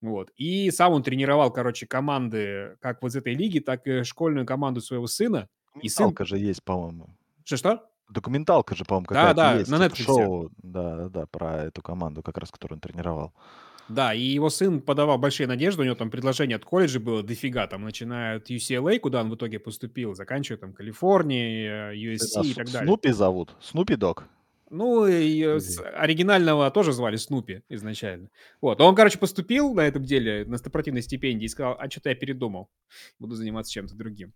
B: Вот. И сам он тренировал, короче, команды как вот из этой лиги, так и школьную команду своего сына. И сын...
A: Же есть, по-моему.
B: Что-что?
A: Документалка же, по-моему,
B: Да,
A: какая-то
B: да,
A: есть.
B: на
A: типа
B: Netflix.
A: шоу, да, да, да, про эту команду, как раз, которую он тренировал.
B: Да, и его сын подавал большие надежды, у него там предложение от колледжа было дофига, там, начиная от UCLA, куда он в итоге поступил, заканчивая там Калифорнией, э,
A: Это
B: USC и так далее.
A: Снупи зовут? Снупи Дог?
B: Ну, и э, оригинального тоже звали Снупи изначально. Вот, он, короче, поступил на этом деле на спортивной стипендии и сказал, а что-то я передумал, буду заниматься чем-то другим.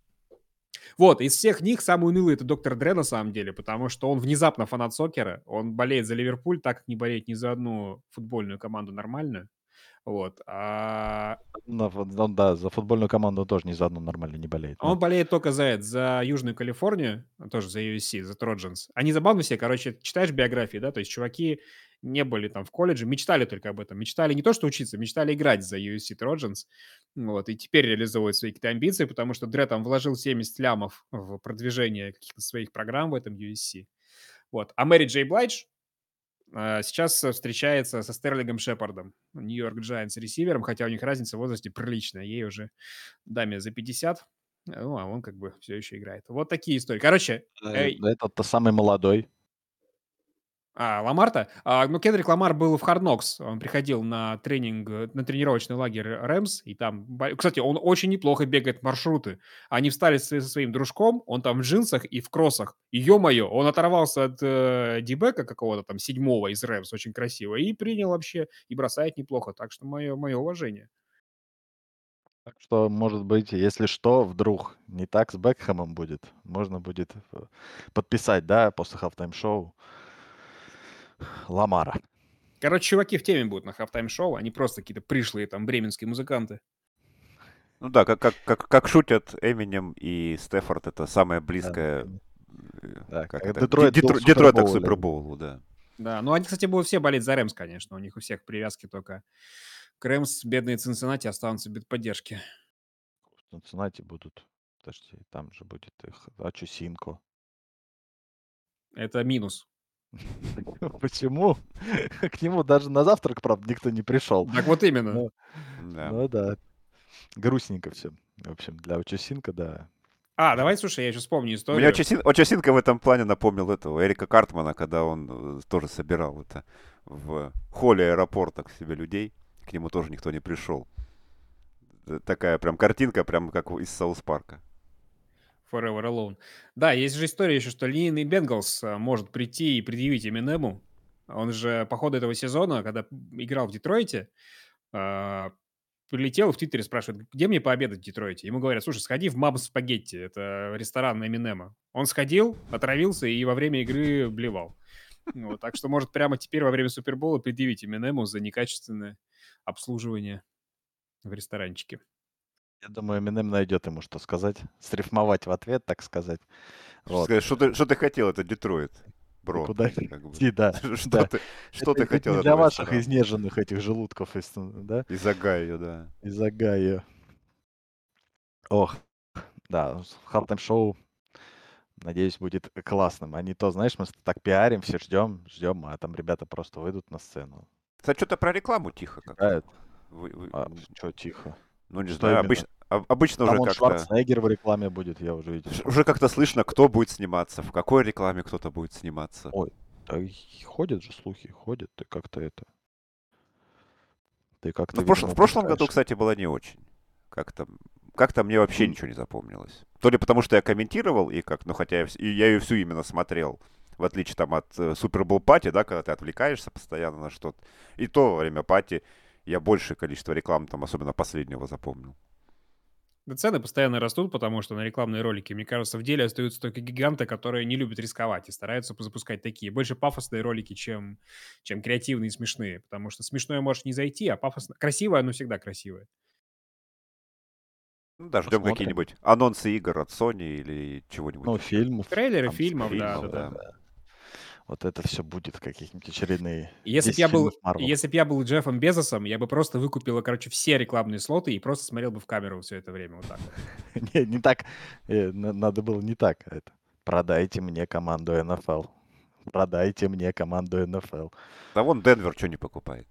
B: Вот, из всех них самый унылый это доктор Дре на самом деле, потому что он внезапно фанат сокера, он болеет за Ливерпуль, так как не болеет ни за одну футбольную команду нормальную. Вот, а
A: фут- ну да, за футбольную команду он тоже ни за одну нормально не болеет.
B: он болеет только за это, за Южную Калифорнию, тоже за USC, за Троджанс. Они забавно все, короче, читаешь биографии, да, то есть чуваки не были там в колледже, мечтали только об этом. Мечтали не то, что учиться, мечтали играть за USC Trojans. Вот, и теперь реализовывают свои какие-то амбиции, потому что Дре там вложил 70 лямов в продвижение каких-то своих программ в этом USC. Вот. А Мэри Джей Блайдж э, сейчас встречается со Стерлингом Шепардом, Нью-Йорк Giants ресивером, хотя у них разница в возрасте приличная. Ей уже даме за 50, ну, а он как бы все еще играет. Вот такие истории. Короче,
A: Э,
B: э,
A: Этот-то самый молодой.
B: А, Ламарта? А, ну, Кендрик Ламар был в Knocks. Он приходил на тренинг, на тренировочный лагерь Рэмс, и там... Кстати, он очень неплохо бегает маршруты. Они встали со своим дружком, он там в джинсах и в кроссах. И, ё-моё, он оторвался от э, Дибека какого-то там седьмого из Рэмс, очень красиво, и принял вообще, и бросает неплохо. Так что мое, мое уважение.
A: Так что, может быть, если что, вдруг не так с Бекхэмом будет, можно будет э, подписать, да, после halftime-шоу Ламара.
B: Короче, чуваки в теме будут на halftime-шоу, они просто какие-то пришлые там бременские музыканты.
C: Ну да, как, как, как, как шутят Эминем и Стэффорд, это самое близкое... э,
A: Да,
C: как
A: как
C: это?
A: Детройт
C: Детро-
A: был в
C: Детройта к. Супербоулу, да.
B: Да, ну они, кстати, будут все болеть за Рэмс, конечно. У них у всех привязки только к Рэмс, бедные Цинциннати останутся без поддержки.
A: В Цинциннати будут, подожди, там же будет их Ачусинко.
B: Это минус.
A: Почему? К нему даже на завтрак, правда, никто не пришел.
B: Так вот именно.
A: Ну,
C: Да.
A: Ну да. Грустненько все. В общем, для Ачусинко, да.
B: А, давай, слушай, я еще вспомню
C: Мне
B: историю.
C: Очесин- Очесинка в этом плане напомнил этого Эрика Картмана, когда он э, тоже собирал это в холле аэропорта к себе людей. К нему тоже никто не пришел. Э, Такая прям картинка, прям как из Саус Парка.
B: Forever Alone. Да, есть же история еще, что Лин Бенгалс а, может прийти и предъявить Эминему. Он же по ходу этого сезона, когда играл в Детройте, а, прилетел в Твиттере спрашивает, где мне пообедать в Детройте? Ему говорят, слушай, сходи в Mom's Spaghetti, это ресторан Эминема. Он сходил, отравился и во время игры блевал. Вот, так что может прямо теперь во время Супербола предъявить Эминему за некачественное обслуживание в ресторанчике.
A: Я думаю, Эминем найдет ему что сказать. Срифмовать в ответ, так сказать. Вот.
C: Сказать, Что ты, что ты хотел, это Детройт, бро.
A: Куда
C: как бы.
A: идти, да.
C: Что
A: да.
C: ты, что
A: Это-
C: ты хотел
A: для ваших
C: ресторана?
A: изнеженных этих желудков, из, да?
C: Из Огайо, да.
A: Из Агая. Ох, да, Halftime шоу, надеюсь, будет классным. А не то, знаешь, мы так пиарим, все ждем, ждем, а там ребята просто выйдут на сцену.
C: Кстати, что-то про рекламу тихо как-то.
A: Играют.
C: Вы- вы-
A: А, что, тихо.
C: Ну, не
A: что
C: знаю, обычно, об- обычно
A: Там
C: уже как-то...
A: Шварценеггер в рекламе будет, я уже видел.
C: Уже как-то слышно, кто будет сниматься, в какой рекламе кто-то будет сниматься.
A: Ой. Да ходят же слухи, ходят, ты как-то это... Ты как-то,
C: Ну, в, прошлом-
A: видимо,
C: в прошлом году, кстати, было не очень. Как-то как-то мне вообще ничего не запомнилось. То ли потому, что я комментировал, и как, ну хотя я, и я ее всю именно смотрел, в отличие там от Супербол э, пати, да, когда ты отвлекаешься постоянно на что-то. И то во время пати я большее количество реклам, там, особенно последнего, запомнил.
B: Да цены постоянно растут, потому что на рекламные ролики, мне кажется, в деле остаются только гиганты, которые не любят рисковать и стараются запускать такие больше пафосные ролики, чем, чем креативные и смешные. Потому что смешное может не зайти, а пафосно... Красивое, оно всегда красивое.
C: Ну да, ждем какие-нибудь анонсы игр от Sony или чего-нибудь.
A: Ну, фильмов.
B: Трейлеры фильмов, фильмов да, да, да.
A: Вот это все будет какие-нибудь очередные.
B: Если бы я был, если бы я был Джеффом Безосом, я бы просто выкупил, короче, все рекламные слоты и просто смотрел бы в камеру все это время вот так.
A: Не, не так. Э, надо было не так. А это продайте мне команду НФЛ. Продайте мне команду НФЛ.
C: Да вон Денвер что не покупает.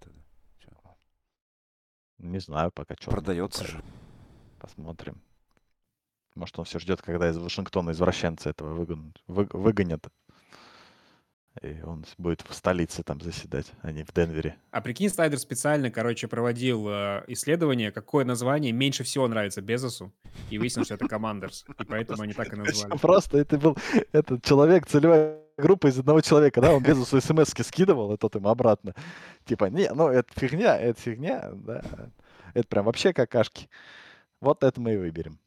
A: Не знаю пока что.
C: Продается же.
A: Посмотрим. Может, он все ждет, когда из Вашингтона извращенца этого выгонят. Вы, выгонят. И он будет в столице там заседать, а не в Денвере.
B: А прикинь, Снайдер специально, короче, проводил э, исследование, какое название меньше всего нравится Безосу, и выяснил, что это Командерс. И поэтому они так и назвали.
A: Просто это был этот человек, целевая группа из одного человека, да, он Безосу смс скидывал, и тот ему обратно. Типа, не, ну это фигня, это фигня, да. Это прям вообще какашки. Вот это мы и выберем.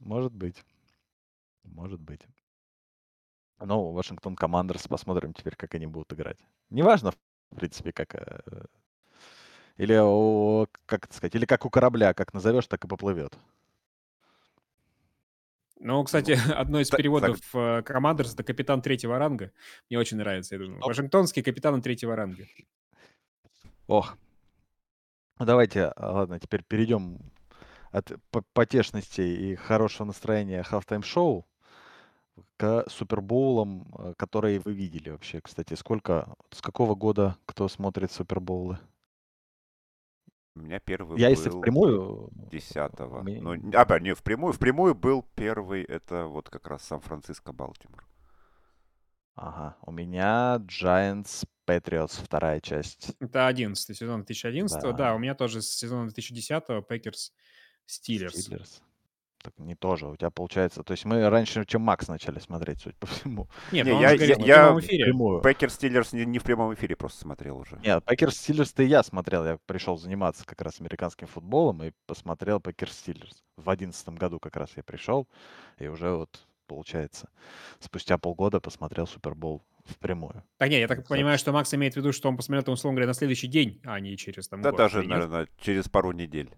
A: Может быть. Может быть. Ну, Вашингтон Командерс, посмотрим теперь, как они будут играть. Неважно, в принципе, как... Э, или, как это сказать, или как у корабля, как назовешь, так и поплывет.
B: Ну, кстати, одно из переводов так. Командерс — это капитан третьего ранга. Мне очень нравится, я думаю. Вашингтонский капитан третьего ранга.
A: Ох. Ну, давайте, а, ладно, теперь перейдем от потешности и хорошего настроения halftime шоу к супербоулам, э, которые вы видели вообще, кстати. Сколько, с какого года кто смотрит супербоулы?
C: У меня первый
A: Я если впрямую...
C: Десятого. Меня... Ну, а, не, впрямую. Впрямую был первый, это вот как раз Сан-Франциско, Балтимор.
A: Ага. У меня Giants Patriots, вторая часть.
B: Это 11 сезон 2011 да. да, у меня тоже с сезона 2010 Пекерс Стиллерс
A: так не тоже. У тебя получается... То есть мы раньше, чем Макс начали смотреть, суть по всему.
C: Нет, не, я, я, я в эфире. Пекер Стиллерс не, не в прямом эфире просто смотрел уже.
A: Нет, Пекер Стиллерс-то и я смотрел. Я пришел заниматься как раз американским футболом и посмотрел Пекер Стиллерс. В одиннадцатом году как раз я пришел. И уже вот, получается, спустя полгода посмотрел Супербол впрямую.
B: Так нет, я так понимаю, что Макс имеет в виду, что он посмотрел, там, условно говоря, на следующий день, а не через там
C: Да год, даже, наверное, через пару недель.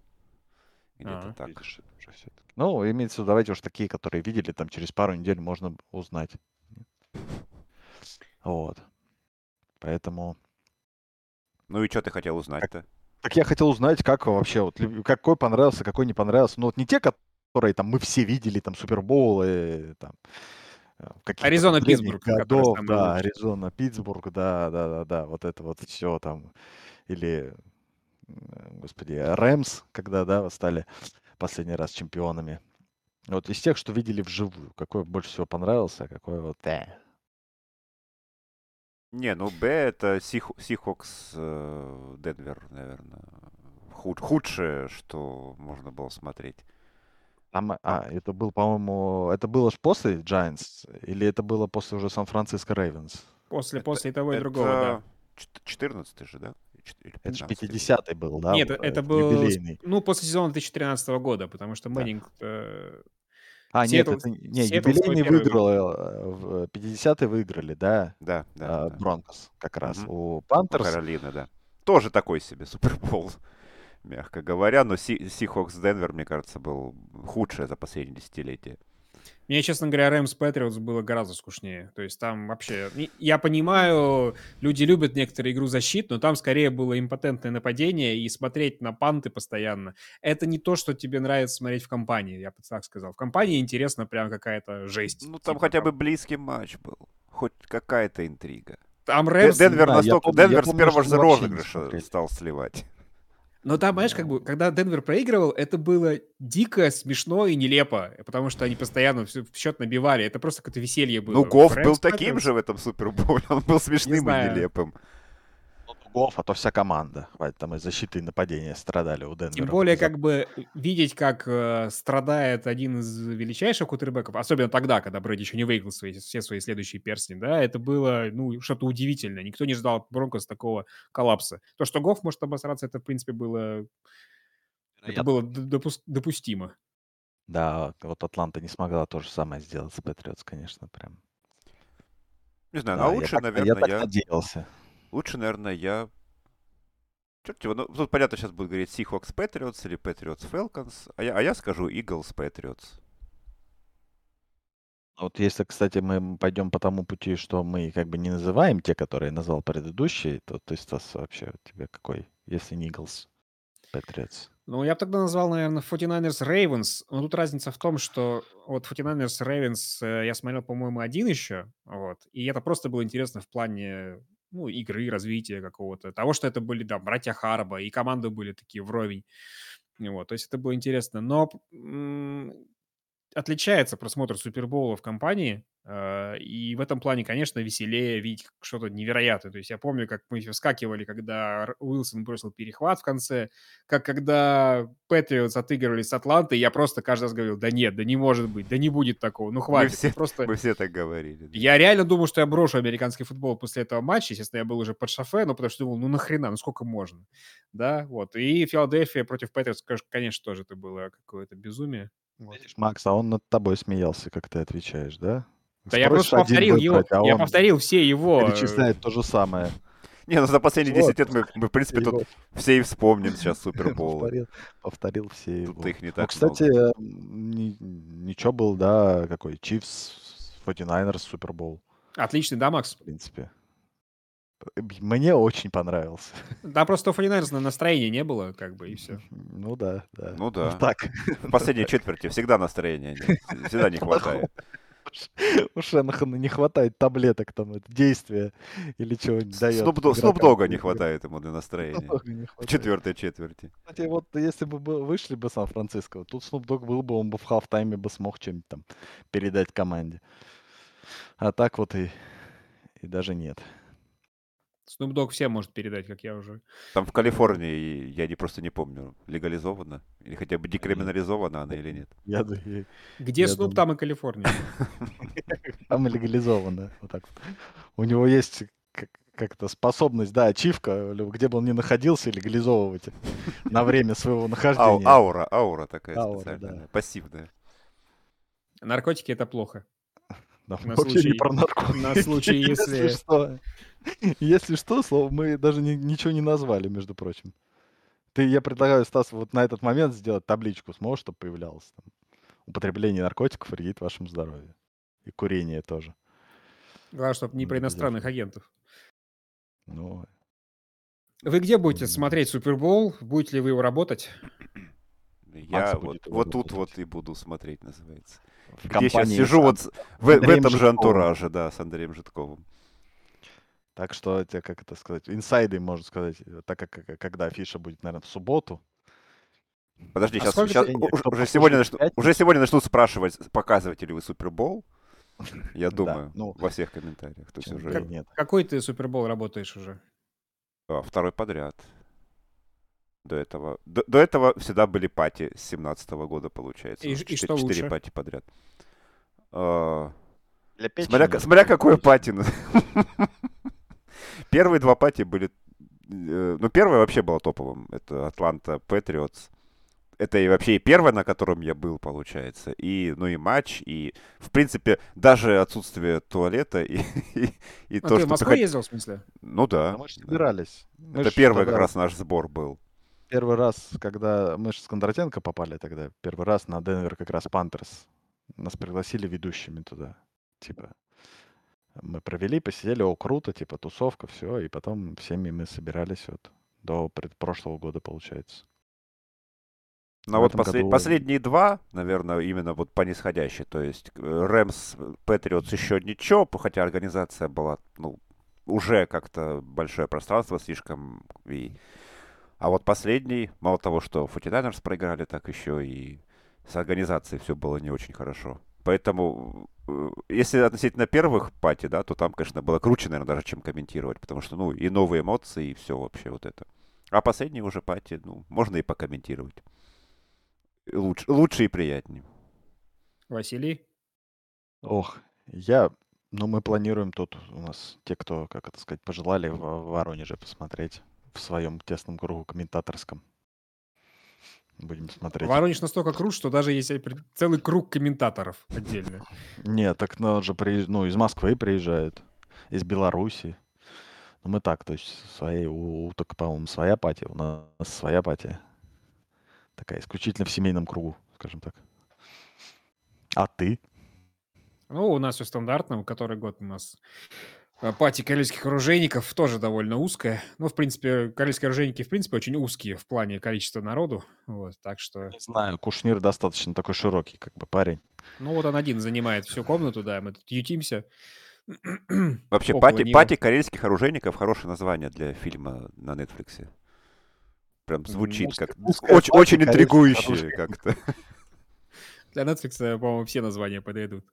C: Где-то а, так. Видишь,
A: ну, имеется в виду, давайте уж такие, которые видели, там через пару недель можно узнать. Вот. Поэтому...
C: Ну и что ты хотел узнать-то?
A: Так я хотел узнать, как вообще, вот, какой понравился, какой не понравился. Ну вот не те, которые там мы все видели, там Супербоулы, там
B: э, Аризона, Питтсбург.
A: Годов, да, Аризона, Питтсбург, да, да, да, да, вот это вот все там. Или, господи, Рэмс, когда, да, стали последний раз чемпионами. Вот из тех, что видели вживую, какой больше всего понравился, а какой вот... Э.
C: Не, ну Б это Сихокс э, Денвер, наверное. Худ, худшее, что можно было смотреть.
A: Там, а, это был, по-моему, это было же после Giants, или это было после уже Сан-Франциско Рейвенс?
B: После, после того и другого, да.
C: 14 же, да?
A: Это же 50-й был, да?
B: Нет, это был, юбилейный. ну, после сезона 2013 года, потому что Мэннинг... Да. Э,
A: а, Сиэтл, нет, это, не, Сиэтл юбилейный выиграл, э, 50-й выиграли, да?
C: Да, да.
A: А, Бронкос как раз. Угу. У Пантерс...
C: Каролина, да. Тоже такой себе Супербол, мягко говоря, но Сихокс Денвер, мне кажется, был худшее за последние десятилетия.
B: Мне, честно говоря, Рэмс Патриотс было гораздо скучнее. То есть там вообще... Я понимаю, люди любят некоторые игру защит, но там скорее было импотентное нападение, и смотреть на панты постоянно. Это не то, что тебе нравится смотреть в компании, я бы так сказал. В компании интересно прям какая-то жесть.
C: Ну там типа, хотя бы близкий матч был. Хоть какая-то интрига.
B: Там Рэмс...
C: Денвер, да, настолько... помню, Денвер с первого же розыгрыша стал сливать.
B: Но там, знаешь, как бы, когда Денвер проигрывал, это было дико, смешно и нелепо, потому что они постоянно все в счет набивали. Это просто какое-то веселье было.
C: Ну, Гофф был таким же в этом Суперболе. Он был смешным и нелепым.
A: Гов, а то вся команда. Хватит, там и защиты, и нападения страдали у Денвера.
B: Тем более, как бы видеть, как э, страдает один из величайших кутербеков, особенно тогда, когда Брэди еще не выиграл свои, все свои следующие перстни, да, это было, ну, что-то удивительное. Никто не ждал Бронкос такого коллапса. То, что Гофф может обосраться, это, в принципе, было... Это было допус- допустимо.
A: Да, вот Атланта не смогла то же самое сделать с Патриотс, конечно, прям.
C: Не знаю, да, а лучше, я наверное,
A: так, я... так надеялся.
C: Лучше, наверное, я... Черт его, ну, тут понятно, сейчас будет говорить Seahawks Patriots или Patriots Falcons, а я, а я скажу Eagles Patriots.
A: Вот если, кстати, мы пойдем по тому пути, что мы как бы не называем те, которые назвал предыдущий, то ты, Стас, вообще тебе какой, если не Eagles, Patriots?
B: Ну, я бы тогда назвал, наверное, 49ers Ravens. Но тут разница в том, что вот 49ers Ravens э, я смотрел, по-моему, один еще, вот, и это просто было интересно в плане ну, игры, развития какого-то. Того, что это были, да, братья Харба, и команды были такие вровень. Вот, то есть это было интересно. Но отличается просмотр Супербоула в компании, э, и в этом плане, конечно, веселее видеть что-то невероятное. То есть я помню, как мы вскакивали, когда Уилсон бросил перехват в конце, как когда Патриотс отыгрывали с Атлантой, я просто каждый раз говорил, да нет, да не может быть, да не будет такого, ну хватит.
C: Мы все,
B: просто...
C: мы все так говорили. Да.
B: Я реально думал, что я брошу американский футбол после этого матча, естественно, я был уже под шофе, но потому что думал, ну нахрена, ну сколько можно, да, вот. И Филадельфия против Патриотс, конечно, тоже это было какое-то безумие.
A: Вот. Видишь, Макс, а он над тобой смеялся, как ты отвечаешь, да?
B: Да я просто повторил его, а я повторил все его...
A: Перечисляет то же самое.
C: Не, ну за последние 10 лет мы, мы в принципе, тут все и вспомним сейчас Супербол.
A: Повторил, повторил все
C: его. Тут их не
A: ну,
C: так
A: кстати, много. ничего был, да, какой, Чивс, 49ers, Супербол.
B: Отличный, да, Макс?
A: В принципе. Мне очень понравился.
B: Да, просто у 49 настроения не было, как бы, и все.
A: Ну да, да.
C: Ну да.
A: Так.
C: В последней четверти всегда настроения нет. Всегда не хватает.
A: У Шенахана не хватает таблеток, там, действия или чего-нибудь дает.
C: Снуп Дога не хватает ему для настроения. В четвертой четверти.
A: Кстати, вот если бы вышли бы Сан-Франциско, тут Снуп Дог был бы, он бы в хафтайме бы смог чем-нибудь там передать команде. А так вот и, и даже нет.
B: Snoop Dogg всем может передать, как я уже.
C: Там в Калифорнии, я не просто не помню, легализовано? Или хотя бы декриминализована она или нет?
A: Я,
B: я, Где я Снуп, там и Калифорния.
A: Там и легализовано. Вот так вот. У него есть как-то способность, да, ачивка, где бы он ни находился, легализовывать на время своего нахождения.
C: аура, аура такая аура, специальная, да. пассивная.
B: Наркотики — это плохо.
A: Да, на случай, не про наркотики.
B: На случай, если...
A: если что. Если что, слово мы даже ни, ничего не назвали, между прочим. Ты, я предлагаю, Стас, вот на этот момент сделать табличку, сможешь, чтобы появлялось там. Употребление наркотиков вредит вашему здоровью. И курение тоже.
B: Главное, чтобы не про иностранных агентов.
A: Ну,
B: вы где будете смотреть Супербол? Будете ли вы его работать?
C: Я вот, вот тут вот и буду смотреть, называется. В где сейчас сижу вот в, в этом же антураже, да, с Андреем Житковым.
A: Так что, это, как это сказать, инсайды, можно сказать, э, так как когда афиша будет, наверное, в субботу.
C: Подожди, а сейчас, сейчас уже, сегодня начну, уже сегодня начнут спрашивать, показываете ли вы Супербол. Я думаю, да, ну, во всех комментариях. То есть уже...
B: как, нет. Какой ты Супербол работаешь уже?
C: А, второй подряд. До этого. До, до этого всегда были пати с 17 года, получается.
B: И, и что лучше? Четыре
C: пати подряд. А, смотря, смотря какой пати. Первые два пати были... Э, ну, первая вообще была топовым. Это Атланта Патриотс. Это и вообще и первая, на котором я был, получается. И, ну, и матч, и, в принципе, даже отсутствие туалета, и, и, и
B: а то, ты что... в Москву приход... ездил, в смысле?
C: Ну, да.
A: А мы же собирались.
C: Да. Это первый тогда... как раз наш сбор был.
A: Первый раз, когда мы же с Кондратенко попали тогда, первый раз на Денвер как раз Пантерс. Нас пригласили ведущими туда. Типа, мы провели, посидели, о, круто, типа тусовка, все, и потом всеми мы собирались вот до прошлого года, получается.
C: Ну вот послед... году... последние два, наверное, именно вот по нисходящей. То есть Рэмс, Патриотс еще ничего, хотя организация была, ну, уже как-то большое пространство слишком. И... А вот последний, мало того, что 49ers проиграли, так еще и с организацией все было не очень хорошо. Поэтому э, если относительно первых пати, да, то там, конечно, было круче, наверное, даже, чем комментировать, потому что, ну, и новые эмоции, и все вообще вот это. А последние уже пати, ну, можно и покомментировать. Лучше, лучше и приятнее.
B: Василий?
A: Ох, я... Ну, мы планируем тут у нас те, кто, как это сказать, пожелали в Воронеже посмотреть в своем тесном кругу комментаторском. Будем смотреть.
B: Воронеж настолько крут, что даже есть целый круг комментаторов отдельно.
A: Нет, так ну, же приезж... ну, из Москвы приезжают, из Беларуси. Ну, мы так, то есть свои, у, у только, по-моему, своя пати, у нас своя пати. Такая исключительно в семейном кругу, скажем так. А ты?
B: Ну, у нас все стандартно, который год у нас пати корейских оружейников тоже довольно узкая. Ну, в принципе, корейские оружейники, в принципе, очень узкие в плане количества народу. Вот, так что...
A: Не знаю, Кушнир достаточно такой широкий, как бы парень.
B: Ну, вот он один занимает всю комнату, да, мы тут ютимся.
C: Вообще, party, party корейских оружейников хорошее название для фильма на Netflix. Прям звучит как очень, очень интригующе как-то.
B: Для Netflix, по-моему, все названия подойдут.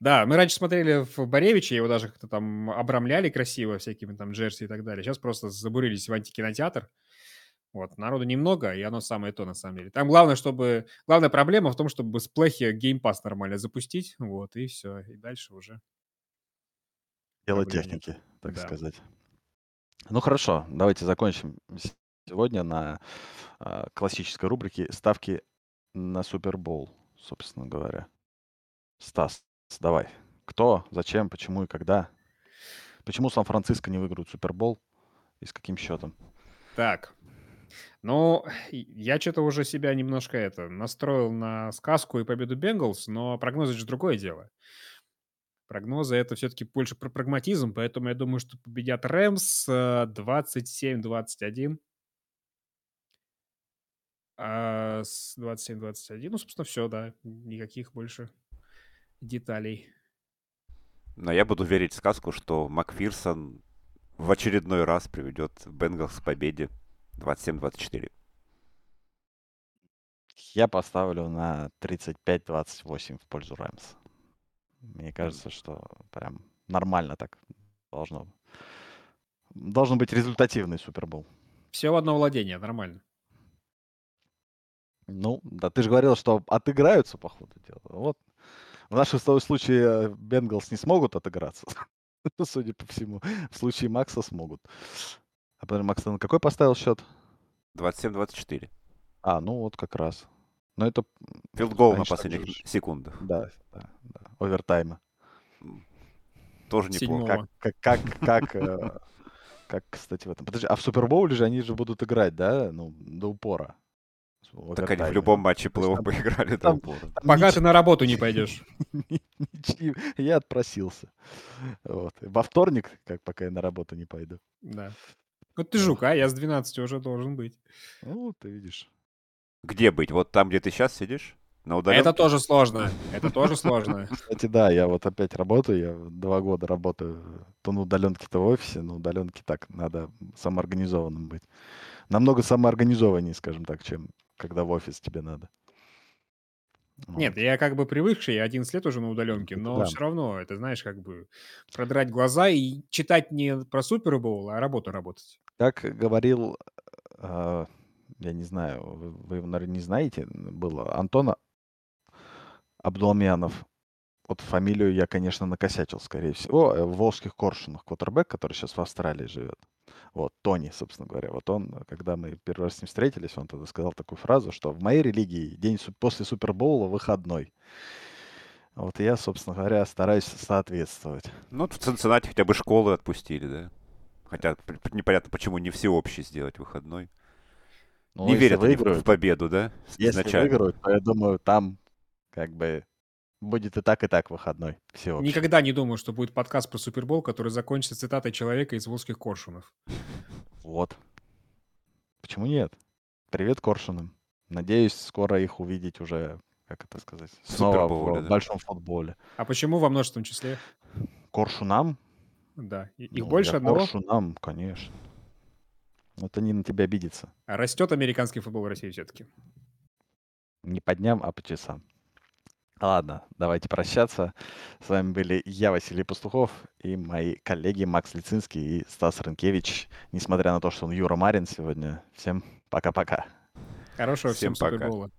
B: Да, мы раньше смотрели в Боревиче, его даже как-то там обрамляли красиво всякими там джерси и так далее. Сейчас просто забурились в антикинотеатр. Вот, народу немного, и оно самое то, на самом деле. Там главное, чтобы... Главная проблема в том, чтобы с плехи Game Pass нормально запустить, вот, и все. И дальше уже...
A: Дело техники, так да. сказать. Ну, хорошо, давайте закончим сегодня на э, классической рубрике ставки на Супербол, собственно говоря. Стас, Давай. Кто, зачем, почему и когда? Почему Сан-Франциско не выиграют Супербол и с каким счетом?
B: Так. Ну, я что-то уже себя немножко это настроил на сказку и победу Бенгалс, но прогнозы же другое дело. Прогнозы это все-таки больше про прагматизм, поэтому я думаю, что победят Рэмс 27-21. А с 27-21, ну, собственно, все, да. Никаких больше деталей.
C: Но я буду верить в сказку, что Макфирсон в очередной раз приведет Бенгалс к победе 27-24.
A: Я поставлю на 35-28 в пользу Раймс. Мне кажется, что прям нормально так должно. Должен быть результативный Супербол.
B: Все в одно владение, нормально.
A: Ну, да, ты же говорил, что отыграются, по ходу дела. Вот в нашем случае Бенгалс не смогут отыграться. Судя по всему. В случае Макса смогут. А потом Макс, на какой поставил счет?
C: 27-24.
A: А, ну вот как раз. Но это...
C: Филдгол на последних секундах.
A: Да, да, да. Овертайма.
C: Тоже неплохо.
A: Как, как, как, как, э, как, кстати, в этом. Подожди, а в Супербоуле же они же будут играть, да? Ну, до упора.
C: Так они в любом матче плей-офф поиграли до упора.
B: Пока ты на работу не пойдешь.
A: Я отпросился. Вот. Во вторник, как пока я на работу не пойду.
B: Да. Ну ты жук, а я с 12 уже должен быть.
A: Ну, ты видишь.
C: Где быть? Вот там, где ты сейчас сидишь?
B: На удаленке? Это тоже сложно. Это тоже сложно.
A: Кстати, да, я вот опять работаю, я два года работаю то на удаленке, то в офисе. На удаленке так надо самоорганизованным быть. Намного самоорганизованнее, скажем так, чем когда в офис тебе надо.
B: Нет, я как бы привыкший, я 11 лет уже на удаленке, но да. все равно, это знаешь, как бы продрать глаза и читать не про Супербоул, а работу работать.
A: Как говорил, э, я не знаю, вы, вы, наверное, не знаете, было Антон Абдулмянов. Вот фамилию я, конечно, накосячил, скорее всего. Э, в Волжских Коршунах, квотербек, который сейчас в Австралии живет. Вот, Тони, собственно говоря. Вот он, когда мы первый раз с ним встретились, он тогда сказал такую фразу, что в моей религии день после Супербоула выходной. Вот я, собственно говоря, стараюсь соответствовать.
C: Ну, в Цинциннати хотя бы школы отпустили, да? Хотя непонятно, почему не всеобщий сделать выходной. Ну, не верят выиграют, в победу, да?
A: Если изначально. выиграют, то я думаю, там как бы Будет и так, и так выходной. Все
B: Никогда не думаю, что будет подкаст про Супербол, который закончится цитатой человека из «Волжских коршунов».
A: Вот. Почему нет? Привет коршунам. Надеюсь, скоро их увидеть уже, как это сказать, снова в да. большом футболе.
B: А почему во множественном числе?
A: Коршунам?
B: Да. Их ну, больше одного?
A: Коршунам, конечно. Вот они на тебя обидятся.
B: А растет американский футбол в России все-таки?
A: Не по дням, а по часам. Ладно, давайте прощаться. С вами были я, Василий Пастухов, и мои коллеги Макс Лицинский и Стас Рынкевич. Несмотря на то, что он Юра Марин сегодня. Всем пока-пока.
B: Хорошего всем, всем пока. Супербола.